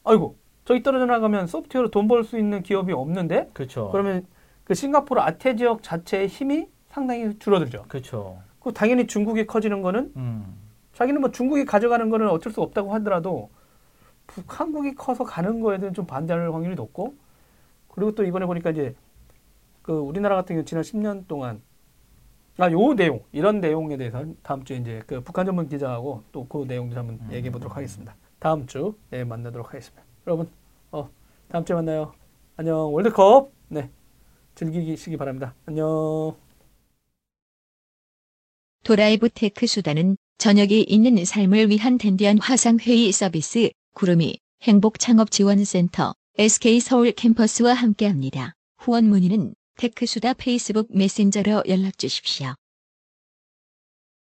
아이고 저기 떨어져 나가면 소프트웨어로 돈 벌 수 있는 기업이 없는데 그렇죠. 그러면 그 싱가포르 아태 지역 자체의 힘이 상당히 줄어들죠. 그렇죠. 그 당연히 중국이 커지는 거는 음. 자기는 뭐 중국이 가져가는 거는 어쩔 수 없다고 하더라도 북 한국이 커서 가는 거에 대한 좀 반대할 확률이 높고 그리고 또 이번에 보니까 이제 그 우리나라 같은 경우 지난 10년 동안 아 요 내용 이런 내용에 대해서 다음 주에 이제 그 북한 전문 기자하고 또 그 내용 좀 한번 음. 얘기해 보도록 하겠습니다. 다음 주 예, 만나도록 하겠습니다. 여러분 어 다음 주에 만나요. 안녕 월드컵 네 즐기시기 바랍니다. 안녕. 도라이브 테크수다는 저녁이 있는 삶을 위한 dandy한 화상회의 서비스 구루미 행복창업지원센터 SK서울 캠퍼스와 함께합니다. 후원 문의는 테크수다 페이스북 메신저로 연락 주십시오.